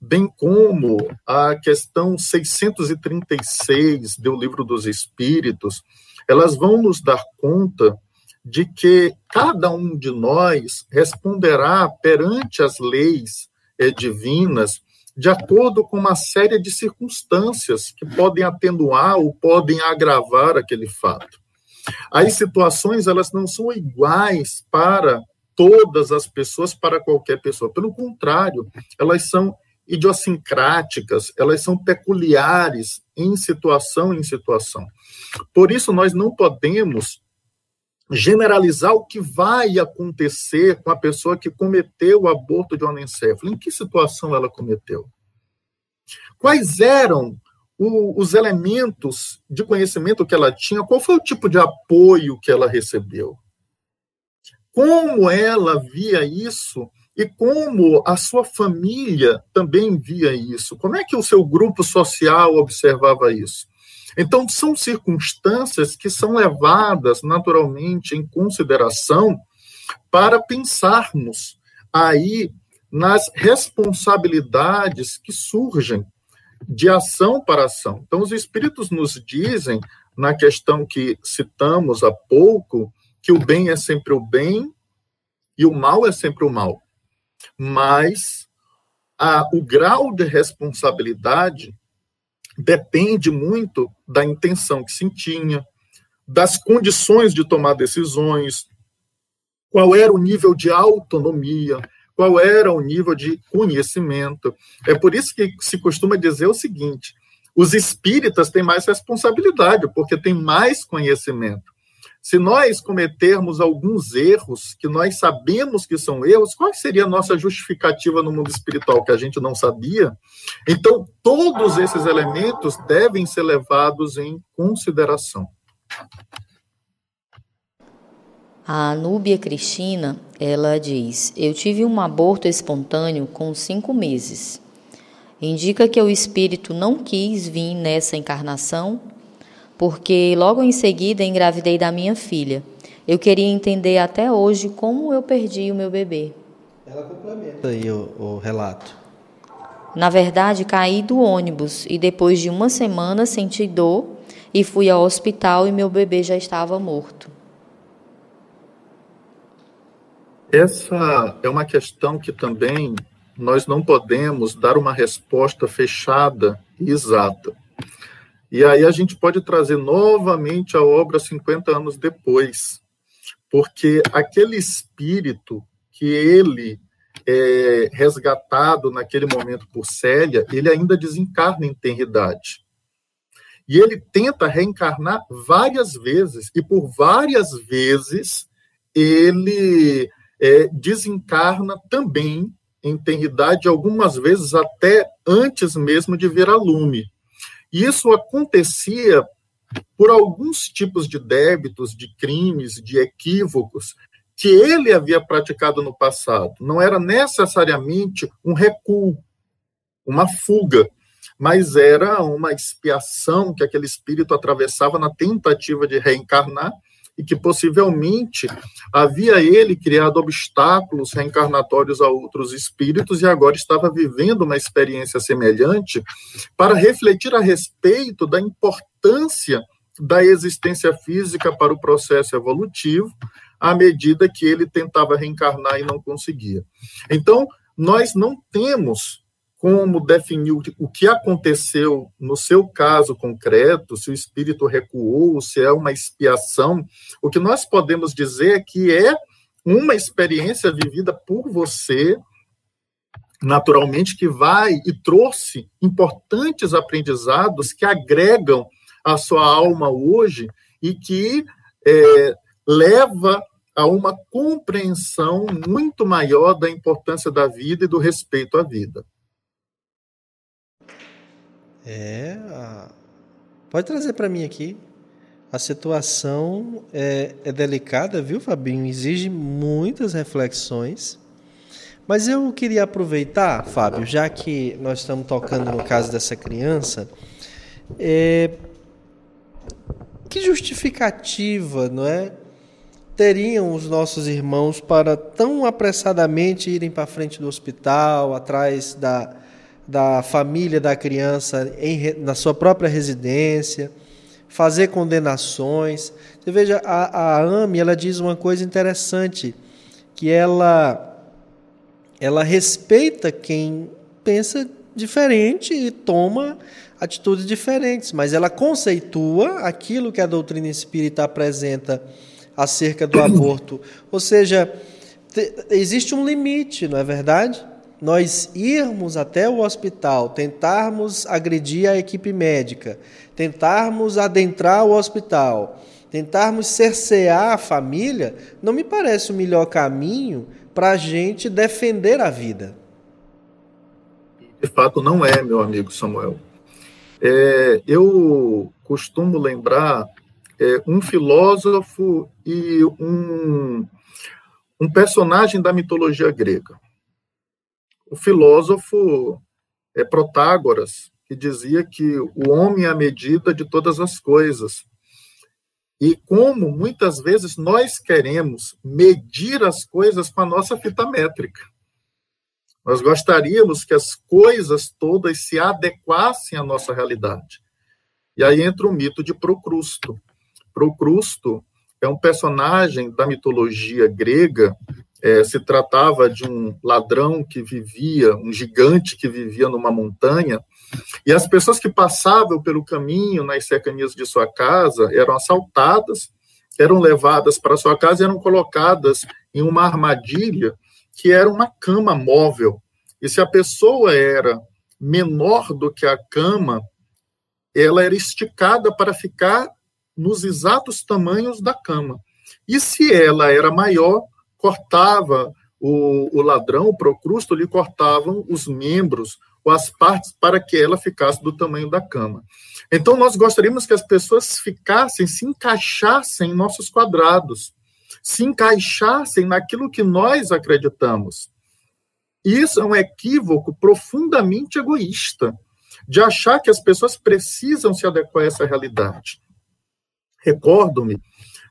bem como a questão 636 do Livro dos Espíritos, elas vão nos dar conta de que cada um de nós responderá perante as leis é, divinas de acordo com uma série de circunstâncias que podem atenuar ou podem agravar aquele fato. As situações elas não são iguais para todas as pessoas, para qualquer pessoa. Pelo contrário, elas são idiosincráticas, elas são peculiares em situação em situação. Por isso, nós não podemos generalizar o que vai acontecer com a pessoa que cometeu o aborto de um anencefalo. Em que situação ela cometeu? Quais eram o, os elementos de conhecimento que ela tinha? Qual foi o tipo de apoio que ela recebeu? Como ela via isso e como a sua família também via isso? Como é que o seu grupo social observava isso? Então, são circunstâncias que são levadas naturalmente em consideração para pensarmos aí nas responsabilidades que surgem de ação para ação. Então, os espíritos nos dizem, na questão que citamos há pouco, que o bem é sempre o bem e o mal é sempre o mal. Mas a, o grau de responsabilidade depende muito da intenção que se tinha, das condições de tomar decisões, qual era o nível de autonomia, qual era o nível de conhecimento. É por isso que se costuma dizer o seguinte: os espíritas têm mais responsabilidade, porque têm mais conhecimento. Se nós cometermos alguns erros que nós sabemos que são erros, qual seria a nossa justificativa no mundo espiritual que a gente não sabia? Então, todos esses elementos devem ser levados em consideração. A Núbia Cristina, ela diz: Eu tive um aborto espontâneo com cinco meses. Indica que o espírito não quis vir nessa encarnação porque logo em seguida engravidei da minha filha. Eu queria entender até hoje como eu perdi o meu bebê. Ela complementa aí o, o relato. Na verdade, caí do ônibus e depois de uma semana senti dor e fui ao hospital e meu bebê já estava morto. Essa é uma questão que também nós não podemos dar uma resposta fechada e exata. E aí a gente pode trazer novamente a obra 50 anos depois, porque aquele espírito que ele é resgatado naquele momento por Célia, ele ainda desencarna em tenridade. E ele tenta reencarnar várias vezes, e por várias vezes ele é, desencarna também em tenridade, algumas vezes até antes mesmo de vir a lume. E isso acontecia por alguns tipos de débitos, de crimes, de equívocos que ele havia praticado no passado. Não era necessariamente um recuo, uma fuga, mas era uma expiação que aquele espírito atravessava na tentativa de reencarnar e que possivelmente havia ele criado obstáculos reencarnatórios a outros espíritos e agora estava vivendo uma experiência semelhante para refletir a respeito da importância da existência física para o processo evolutivo, à medida que ele tentava reencarnar e não conseguia. Então, nós não temos como definir o que aconteceu no seu caso concreto, se o espírito recuou, se é uma expiação. O que nós podemos dizer é que é uma experiência vivida por você, naturalmente, que vai e trouxe importantes aprendizados que agregam a sua alma hoje e que é, leva a uma compreensão muito maior da importância da vida e do respeito à vida. É, pode trazer para mim aqui. A situação é, é delicada, viu, Fabinho? Exige muitas reflexões. Mas eu queria aproveitar, Fábio, já que nós estamos tocando no caso dessa criança, é, que justificativa, não é? Teriam os nossos irmãos para tão apressadamente irem para frente do hospital, atrás da, da família da criança, em, na sua própria residência, fazer condenações. Você veja, a, a AME ela diz uma coisa interessante, que ela, ela respeita quem pensa diferente e toma atitudes diferentes, mas ela conceitua aquilo que a doutrina espírita apresenta acerca do aborto. Ou seja, existe um limite, não é verdade? Nós irmos até o hospital, tentarmos agredir a equipe médica, tentarmos adentrar o hospital, tentarmos cercear a família, não me parece o melhor caminho para a gente defender a vida. De fato, não é, meu amigo Samuel. É, eu costumo lembrar é, um filósofo e um, um personagem da mitologia grega. O filósofo é Protágoras, que dizia que o homem é a medida de todas as coisas. E como muitas vezes nós queremos medir as coisas com a nossa fita métrica. Nós gostaríamos que as coisas todas se adequassem à nossa realidade. E aí entra o mito de Procrusto. Procrusto é um personagem da mitologia grega. É, se tratava de um ladrão que vivia, um gigante que vivia numa montanha, e as pessoas que passavam pelo caminho nas cercanias de sua casa eram assaltadas, eram levadas para sua casa e eram colocadas em uma armadilha que era uma cama móvel. E se a pessoa era menor do que a cama, ela era esticada para ficar nos exatos tamanhos da cama. E se ela era maior, cortava o, o ladrão, o procrusto, lhe cortavam os membros ou as partes para que ela ficasse do tamanho da cama. Então, nós gostaríamos que as pessoas ficassem, se encaixassem em nossos quadrados se encaixassem naquilo que nós acreditamos. Isso é um equívoco profundamente egoísta, de achar que as pessoas precisam se adequar a essa realidade. Recordo-me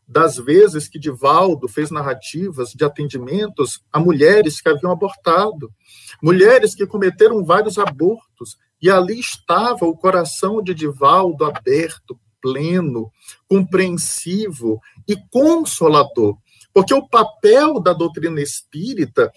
das vezes que Divaldo fez narrativas de atendimentos a mulheres que haviam abortado, mulheres que cometeram vários abortos, e ali estava o coração de Divaldo aberto, pleno, compreensivo e consolador. Porque o papel da doutrina espírita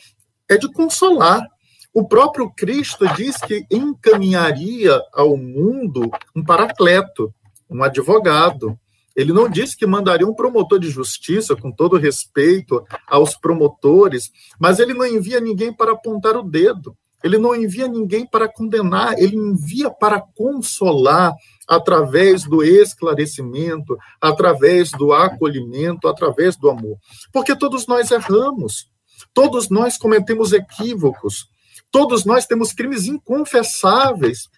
é de consolar. O próprio Cristo diz que encaminharia ao mundo um paracleto, um advogado. Ele não disse que mandaria um promotor de justiça, com todo respeito aos promotores, mas ele não envia ninguém para apontar o dedo. Ele não envia ninguém para condenar, ele envia para consolar através do esclarecimento, através do acolhimento, através do amor. Porque todos nós erramos, todos nós cometemos equívocos, todos nós temos crimes inconfessáveis.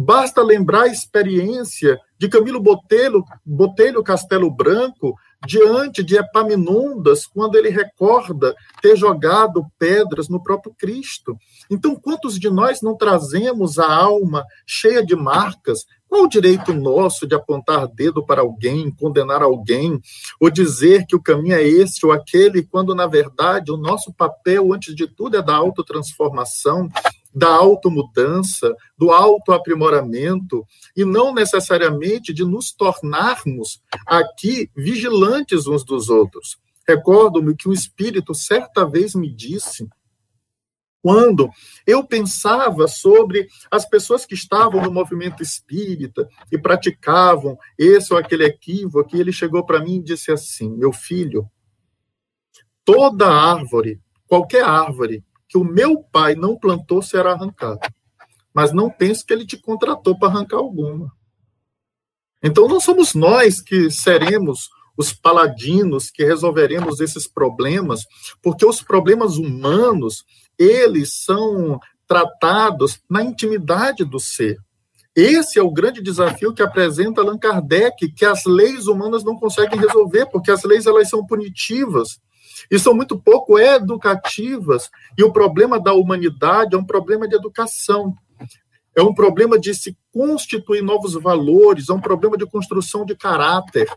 Basta lembrar a experiência de Camilo Botelho, Botelho Castelo Branco, diante de Epaminondas, quando ele recorda ter jogado pedras no próprio Cristo. Então, quantos de nós não trazemos a alma cheia de marcas? Qual o direito nosso de apontar dedo para alguém, condenar alguém, ou dizer que o caminho é esse ou aquele, quando, na verdade, o nosso papel, antes de tudo, é da autotransformação, da automudança, do autoaprimoramento, e não necessariamente de nos tornarmos aqui vigilantes uns dos outros. Recordo-me que o Espírito certa vez me disse, quando eu pensava sobre as pessoas que estavam no movimento espírita e praticavam esse ou aquele equívoco, ele chegou para mim e disse assim: Meu filho, toda árvore, qualquer árvore que o meu pai não plantou será arrancada. Mas não pense que ele te contratou para arrancar alguma. Então não somos nós que seremos os paladinos que resolveremos esses problemas, porque os problemas humanos, eles são tratados na intimidade do ser. Esse é o grande desafio que apresenta Allan Kardec, que as leis humanas não conseguem resolver, porque as leis elas são punitivas e são muito pouco educativas. E o problema da humanidade é um problema de educação. É um problema de se constituir novos valores, é um problema de construção de caráter.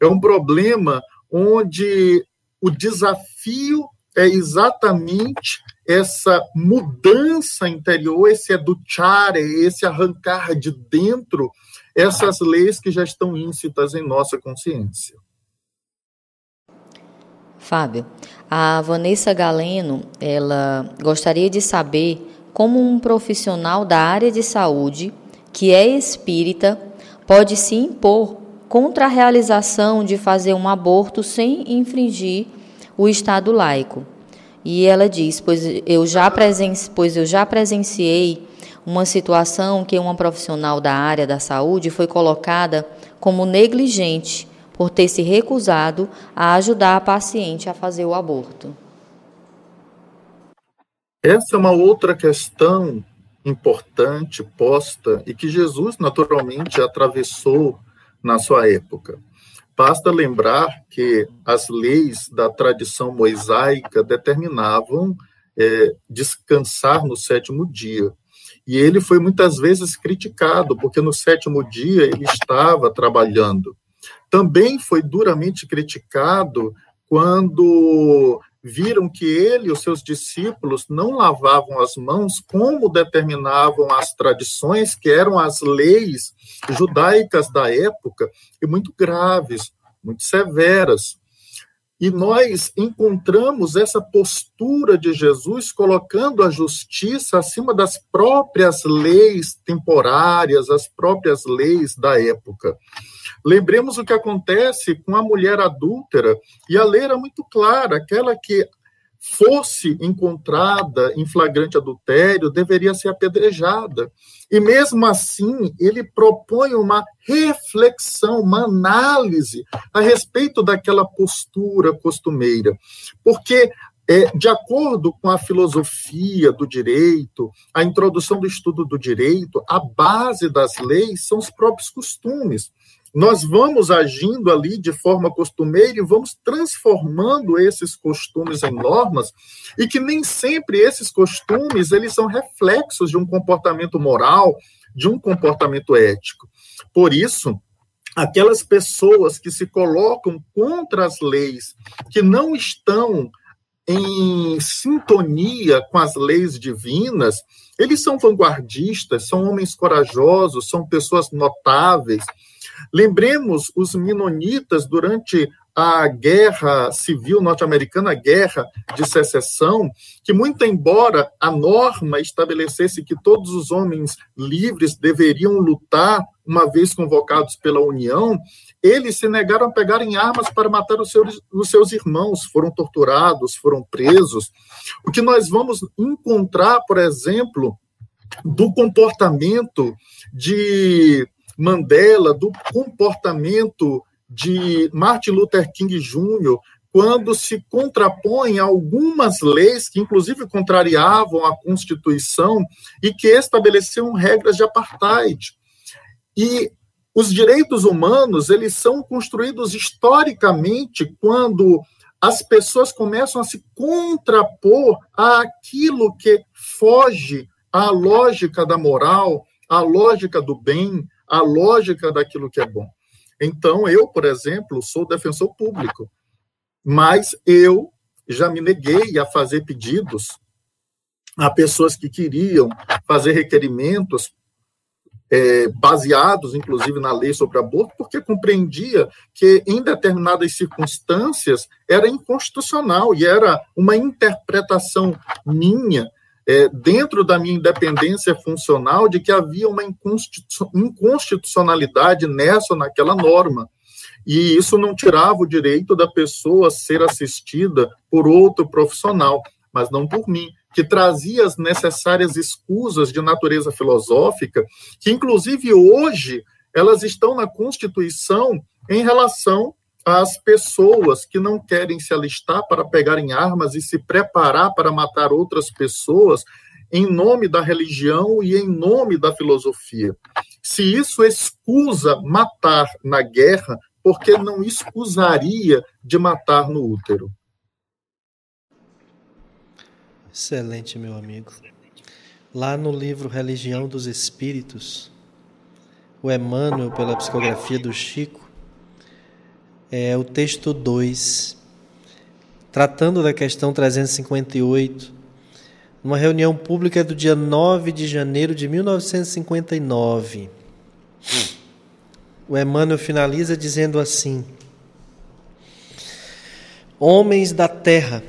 É um problema onde o desafio é exatamente essa mudança interior, esse educar, esse arrancar de dentro essas leis que já estão íncitas em nossa consciência. Fábio, a Vanessa Galeno, ela gostaria de saber como um profissional da área de saúde que é espírita pode se impor contra a realização de fazer um aborto sem infringir o Estado laico. E ela diz: pois eu já, presenci, pois eu já presenciei uma situação que uma profissional da área da saúde foi colocada como negligente por ter se recusado a ajudar a paciente a fazer o aborto. Essa é uma outra questão importante posta e que Jesus naturalmente atravessou na sua época. Basta lembrar que as leis da tradição mosaica determinavam é, descansar no sétimo dia. E ele foi muitas vezes criticado, porque no sétimo dia ele estava trabalhando. Também foi duramente criticado quando viram que ele e os seus discípulos não lavavam as mãos como determinavam as tradições, que eram as leis judaicas da época, e muito graves, muito severas. E nós encontramos essa postura de Jesus colocando a justiça acima das próprias leis temporárias, as próprias leis da época. Lembremos o que acontece com a mulher adúltera, e a lei era muito clara: aquela que fosse encontrada em flagrante adultério deveria ser apedrejada. E mesmo assim, ele propõe uma reflexão, uma análise a respeito daquela postura costumeira. Porque é, de acordo com a filosofia do direito, a introdução do estudo do direito, a base das leis são os próprios costumes nós vamos agindo ali de forma costumeira e vamos transformando esses costumes em normas e que nem sempre esses costumes eles são reflexos de um comportamento moral, de um comportamento ético. Por isso, aquelas pessoas que se colocam contra as leis, que não estão em sintonia com as leis divinas, eles são vanguardistas, são homens corajosos, são pessoas notáveis, Lembremos os minonitas durante a guerra civil norte-americana, a guerra de secessão, que, muito embora a norma estabelecesse que todos os homens livres deveriam lutar uma vez convocados pela União, eles se negaram a pegarem armas para matar os seus, os seus irmãos, foram torturados, foram presos. O que nós vamos encontrar, por exemplo, do comportamento de Mandela, do comportamento de Martin Luther King Jr., quando se contrapõe a algumas leis que, inclusive, contrariavam a Constituição e que estabeleciam regras de apartheid. E os direitos humanos, eles são construídos historicamente quando as pessoas começam a se contrapor àquilo que foge à lógica da moral, à lógica do bem, a lógica daquilo que é bom. Então, eu, por exemplo, sou defensor público, mas eu já me neguei a fazer pedidos a pessoas que queriam fazer requerimentos é, baseados, inclusive, na lei sobre aborto, porque compreendia que, em determinadas circunstâncias, era inconstitucional e era uma interpretação minha é, dentro da minha independência funcional, de que havia uma inconstitucionalidade nessa ou naquela norma. E isso não tirava o direito da pessoa ser assistida por outro profissional, mas não por mim, que trazia as necessárias escusas de natureza filosófica, que inclusive hoje elas estão na Constituição em relação as pessoas que não querem se alistar para pegarem armas e se preparar para matar outras pessoas em nome da religião e em nome da filosofia. Se isso excusa matar na guerra, por que não excusaria de matar no útero? Excelente, meu amigo. Lá no livro Religião dos Espíritos, o Emmanuel, pela psicografia do Chico, é o texto 2, tratando da questão 358, numa reunião pública do dia 9 de janeiro de 1959. O Emmanuel finaliza dizendo assim: Homens da terra,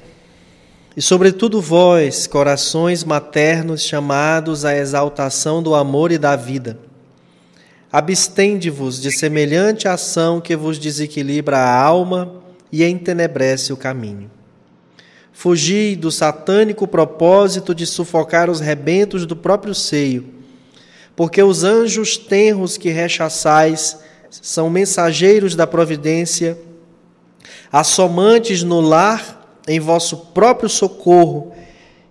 e sobretudo vós, corações maternos chamados à exaltação do amor e da vida, Abstende-vos de semelhante ação que vos desequilibra a alma e entenebrece o caminho. Fugi do satânico propósito de sufocar os rebentos do próprio seio, porque os anjos tenros que rechaçais são mensageiros da providência, assomantes no lar em vosso próprio socorro,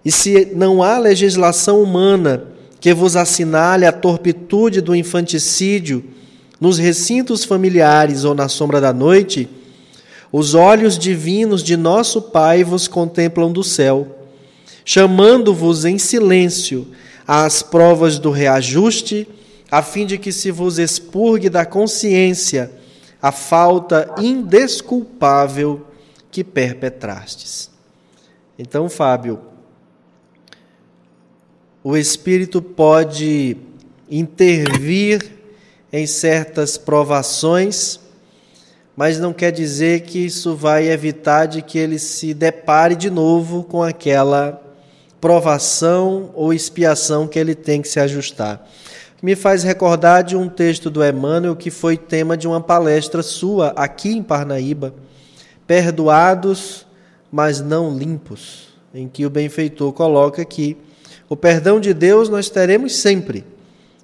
e se não há legislação humana, que vos assinale a torpitude do infanticídio nos recintos familiares ou na sombra da noite, os olhos divinos de nosso Pai vos contemplam do céu, chamando-vos em silêncio às provas do reajuste, a fim de que se vos expurgue da consciência a falta indesculpável que perpetrastes. Então, Fábio, o Espírito pode intervir em certas provações, mas não quer dizer que isso vai evitar de que ele se depare de novo com aquela provação ou expiação que ele tem que se ajustar. Me faz recordar de um texto do Emmanuel que foi tema de uma palestra sua aqui em Parnaíba, Perdoados, mas não limpos, em que o benfeitor coloca que o perdão de Deus nós teremos sempre,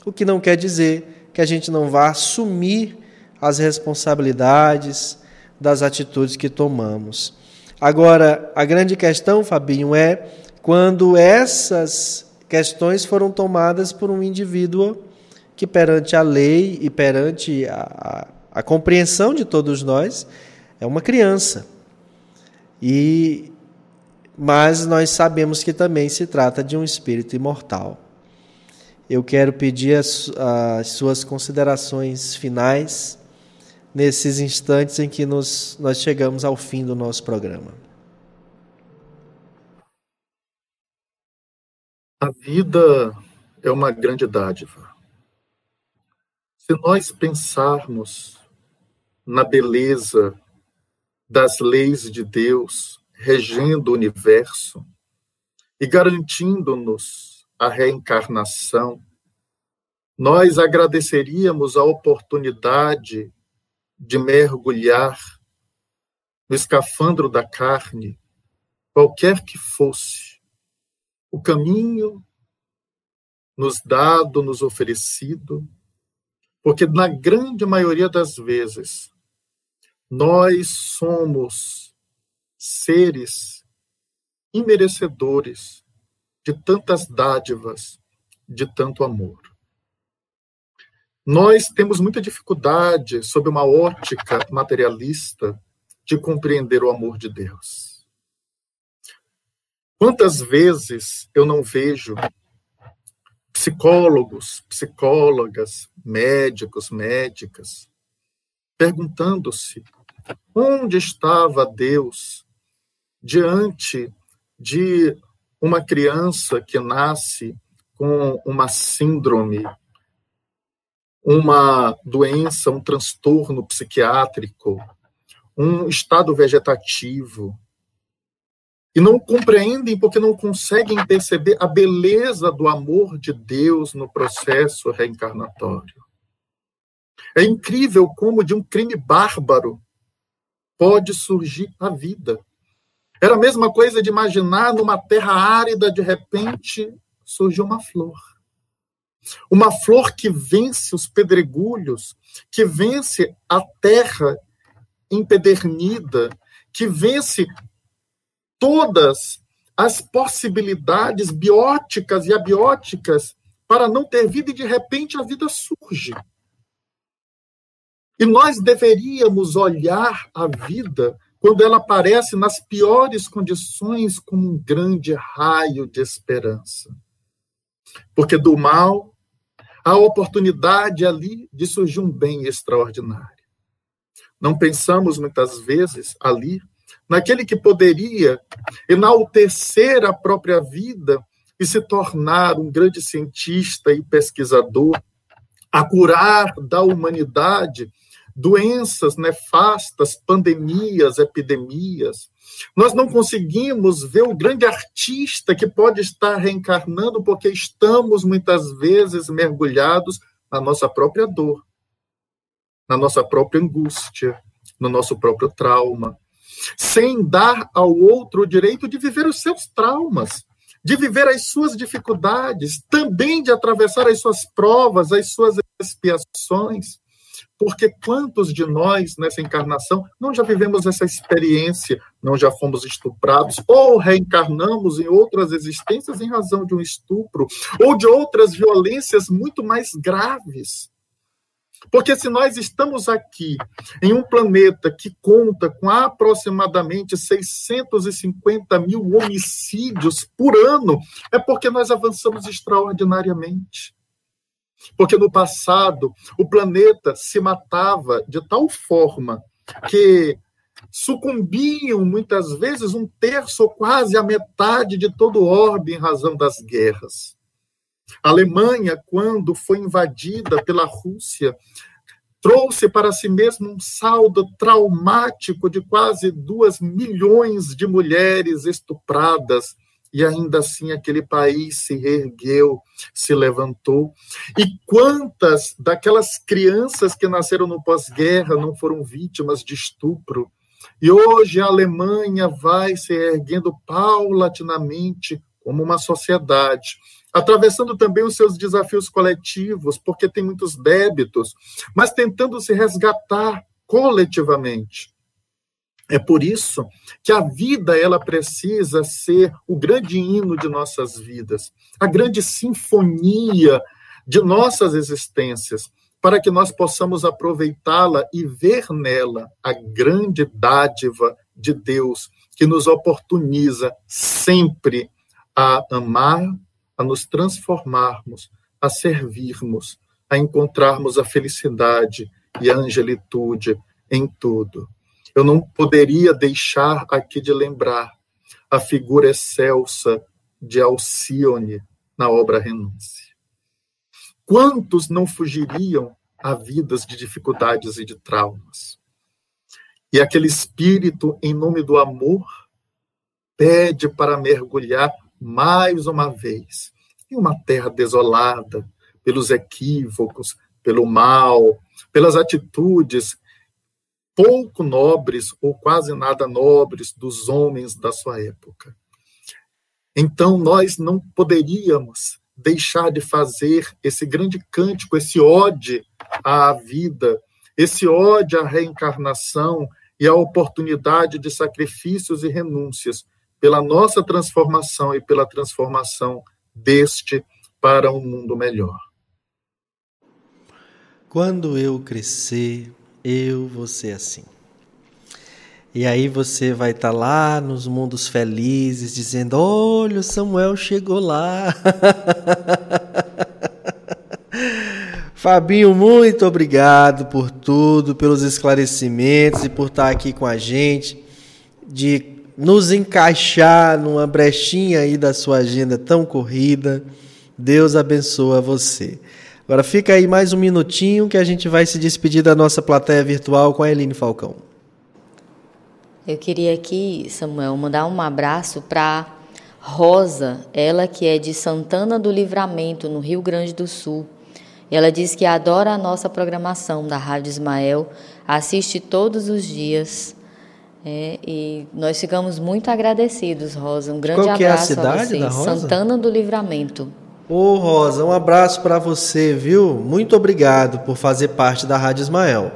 o que não quer dizer que a gente não vá assumir as responsabilidades das atitudes que tomamos. Agora, a grande questão, Fabinho, é quando essas questões foram tomadas por um indivíduo que, perante a lei e perante a, a, a compreensão de todos nós, é uma criança. E mas nós sabemos que também se trata de um espírito imortal. Eu quero pedir as, as suas considerações finais nesses instantes em que nos, nós chegamos ao fim do nosso programa. A vida é uma grande dádiva. Se nós pensarmos na beleza das leis de Deus, regendo o universo e garantindo-nos a reencarnação, nós agradeceríamos a oportunidade de mergulhar no escafandro da carne, qualquer que fosse, o caminho nos dado, nos oferecido, porque na grande maioria das vezes nós somos seres imerecedores de tantas dádivas, de tanto amor. Nós temos muita dificuldade, sob uma ótica materialista, de compreender o amor de Deus. Quantas vezes eu não vejo psicólogos, psicólogas, médicos, médicas, perguntando-se onde estava Deus diante de uma criança que nasce com uma síndrome, uma doença, um transtorno psiquiátrico, um estado vegetativo, e não compreendem porque não conseguem perceber a beleza do amor de Deus no processo reencarnatório. É incrível como de um crime bárbaro pode surgir a vida. Era a mesma coisa de imaginar numa terra árida, de repente, surgiu uma flor. Uma flor que vence os pedregulhos, que vence a terra empedernida, que vence todas as possibilidades bióticas e abióticas para não ter vida e de repente a vida surge. E nós deveríamos olhar a vida quando ela aparece nas piores condições como um grande raio de esperança. Porque do mal há oportunidade ali de surgir um bem extraordinário. Não pensamos muitas vezes ali naquele que poderia enaltecer a própria vida e se tornar um grande cientista e pesquisador, a curar da humanidade doenças nefastas, pandemias, epidemias. Nós não conseguimos ver o grande artista que pode estar reencarnando porque estamos muitas vezes mergulhados na nossa própria dor, na nossa própria angústia, no nosso próprio trauma, sem dar ao outro o direito de viver os seus traumas, de viver as suas dificuldades, também de atravessar as suas provas, as suas expiações. Porque quantos de nós nessa encarnação não já vivemos essa experiência, não já fomos estuprados, ou reencarnamos em outras existências em razão de um estupro, ou de outras violências muito mais graves? Porque se nós estamos aqui em um planeta que conta com aproximadamente 650 mil homicídios por ano, é porque nós avançamos extraordinariamente. Porque no passado o planeta se matava de tal forma que sucumbiam muitas vezes um terço ou quase a metade de todo o orbe em razão das guerras. A Alemanha, quando foi invadida pela Rússia, trouxe para si mesmo um saldo traumático de quase duas milhões de mulheres estupradas, e ainda assim aquele país se reergueu, se levantou. E quantas daquelas crianças que nasceram no pós-guerra não foram vítimas de estupro? E hoje a Alemanha vai se erguendo paulatinamente como uma sociedade, atravessando também os seus desafios coletivos, porque tem muitos débitos, mas tentando se resgatar coletivamente. É por isso que a vida ela precisa ser o grande hino de nossas vidas, a grande sinfonia de nossas existências, para que nós possamos aproveitá-la e ver nela a grande dádiva de Deus que nos oportuniza sempre a amar, a nos transformarmos, a servirmos, a encontrarmos a felicidade e a angelitude em tudo eu não poderia deixar aqui de lembrar a figura excelsa de Alcione na obra Renúncia. Quantos não fugiriam a vidas de dificuldades e de traumas? E aquele espírito, em nome do amor, pede para mergulhar mais uma vez em uma terra desolada pelos equívocos, pelo mal, pelas atitudes pouco nobres ou quase nada nobres dos homens da sua época. Então, nós não poderíamos deixar de fazer esse grande cântico, esse ode à vida, esse ode à reencarnação e à oportunidade de sacrifícios e renúncias pela nossa transformação e pela transformação deste para um mundo melhor. Quando eu crescer, eu vou ser assim. E aí você vai estar tá lá nos mundos felizes, dizendo: Olha, Samuel chegou lá. *laughs* Fabinho, muito obrigado por tudo, pelos esclarecimentos e por estar aqui com a gente, de nos encaixar numa brechinha aí da sua agenda tão corrida. Deus abençoa você. Agora fica aí mais um minutinho que a gente vai se despedir da nossa plateia virtual com a Eline Falcão. Eu queria aqui, Samuel, mandar um abraço para Rosa, ela que é de Santana do Livramento, no Rio Grande do Sul. Ela diz que adora a nossa programação da Rádio Ismael, assiste todos os dias. É, e nós ficamos muito agradecidos, Rosa. Um grande Qual abraço é a cidade a vocês. Da Rosa? Santana do Livramento. Ô Rosa, um abraço para você, viu? Muito obrigado por fazer parte da Rádio Ismael.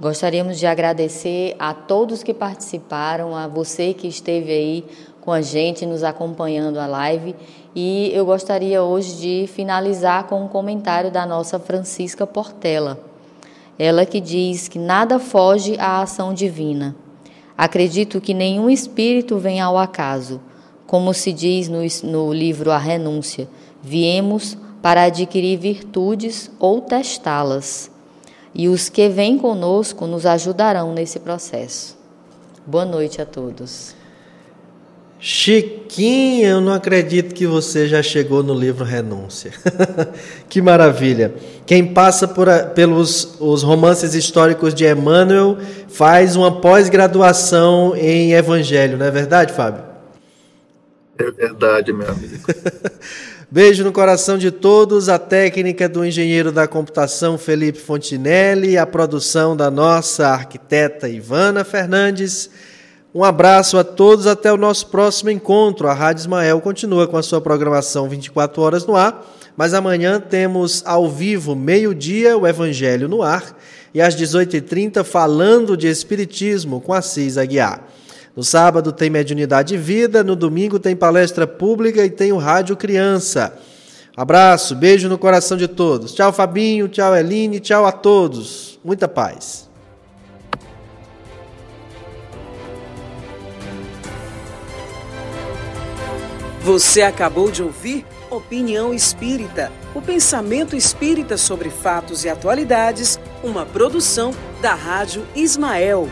Gostaríamos de agradecer a todos que participaram, a você que esteve aí com a gente, nos acompanhando a live. E eu gostaria hoje de finalizar com um comentário da nossa Francisca Portela. Ela que diz que nada foge à ação divina. Acredito que nenhum espírito vem ao acaso. Como se diz no, no livro A Renúncia, viemos para adquirir virtudes ou testá-las. E os que vêm conosco nos ajudarão nesse processo. Boa noite a todos. Chiquinha, eu não acredito que você já chegou no livro Renúncia. *laughs* que maravilha. Quem passa por, pelos os romances históricos de Emmanuel faz uma pós-graduação em Evangelho, não é verdade, Fábio? É verdade, meu amigo. *laughs* Beijo no coração de todos. A técnica do engenheiro da computação Felipe Fontinelli, a produção da nossa arquiteta Ivana Fernandes. Um abraço a todos, até o nosso próximo encontro. A Rádio Ismael continua com a sua programação 24 horas no ar, mas amanhã temos ao vivo, meio-dia, o Evangelho no ar, e às 18h30, falando de Espiritismo com Assis Aguiar. No sábado tem Mediunidade e Vida, no domingo tem palestra pública e tem o Rádio Criança. Abraço, beijo no coração de todos. Tchau, Fabinho, tchau, Eline, tchau a todos. Muita paz. Você acabou de ouvir Opinião Espírita, o pensamento espírita sobre fatos e atualidades, uma produção da Rádio Ismael.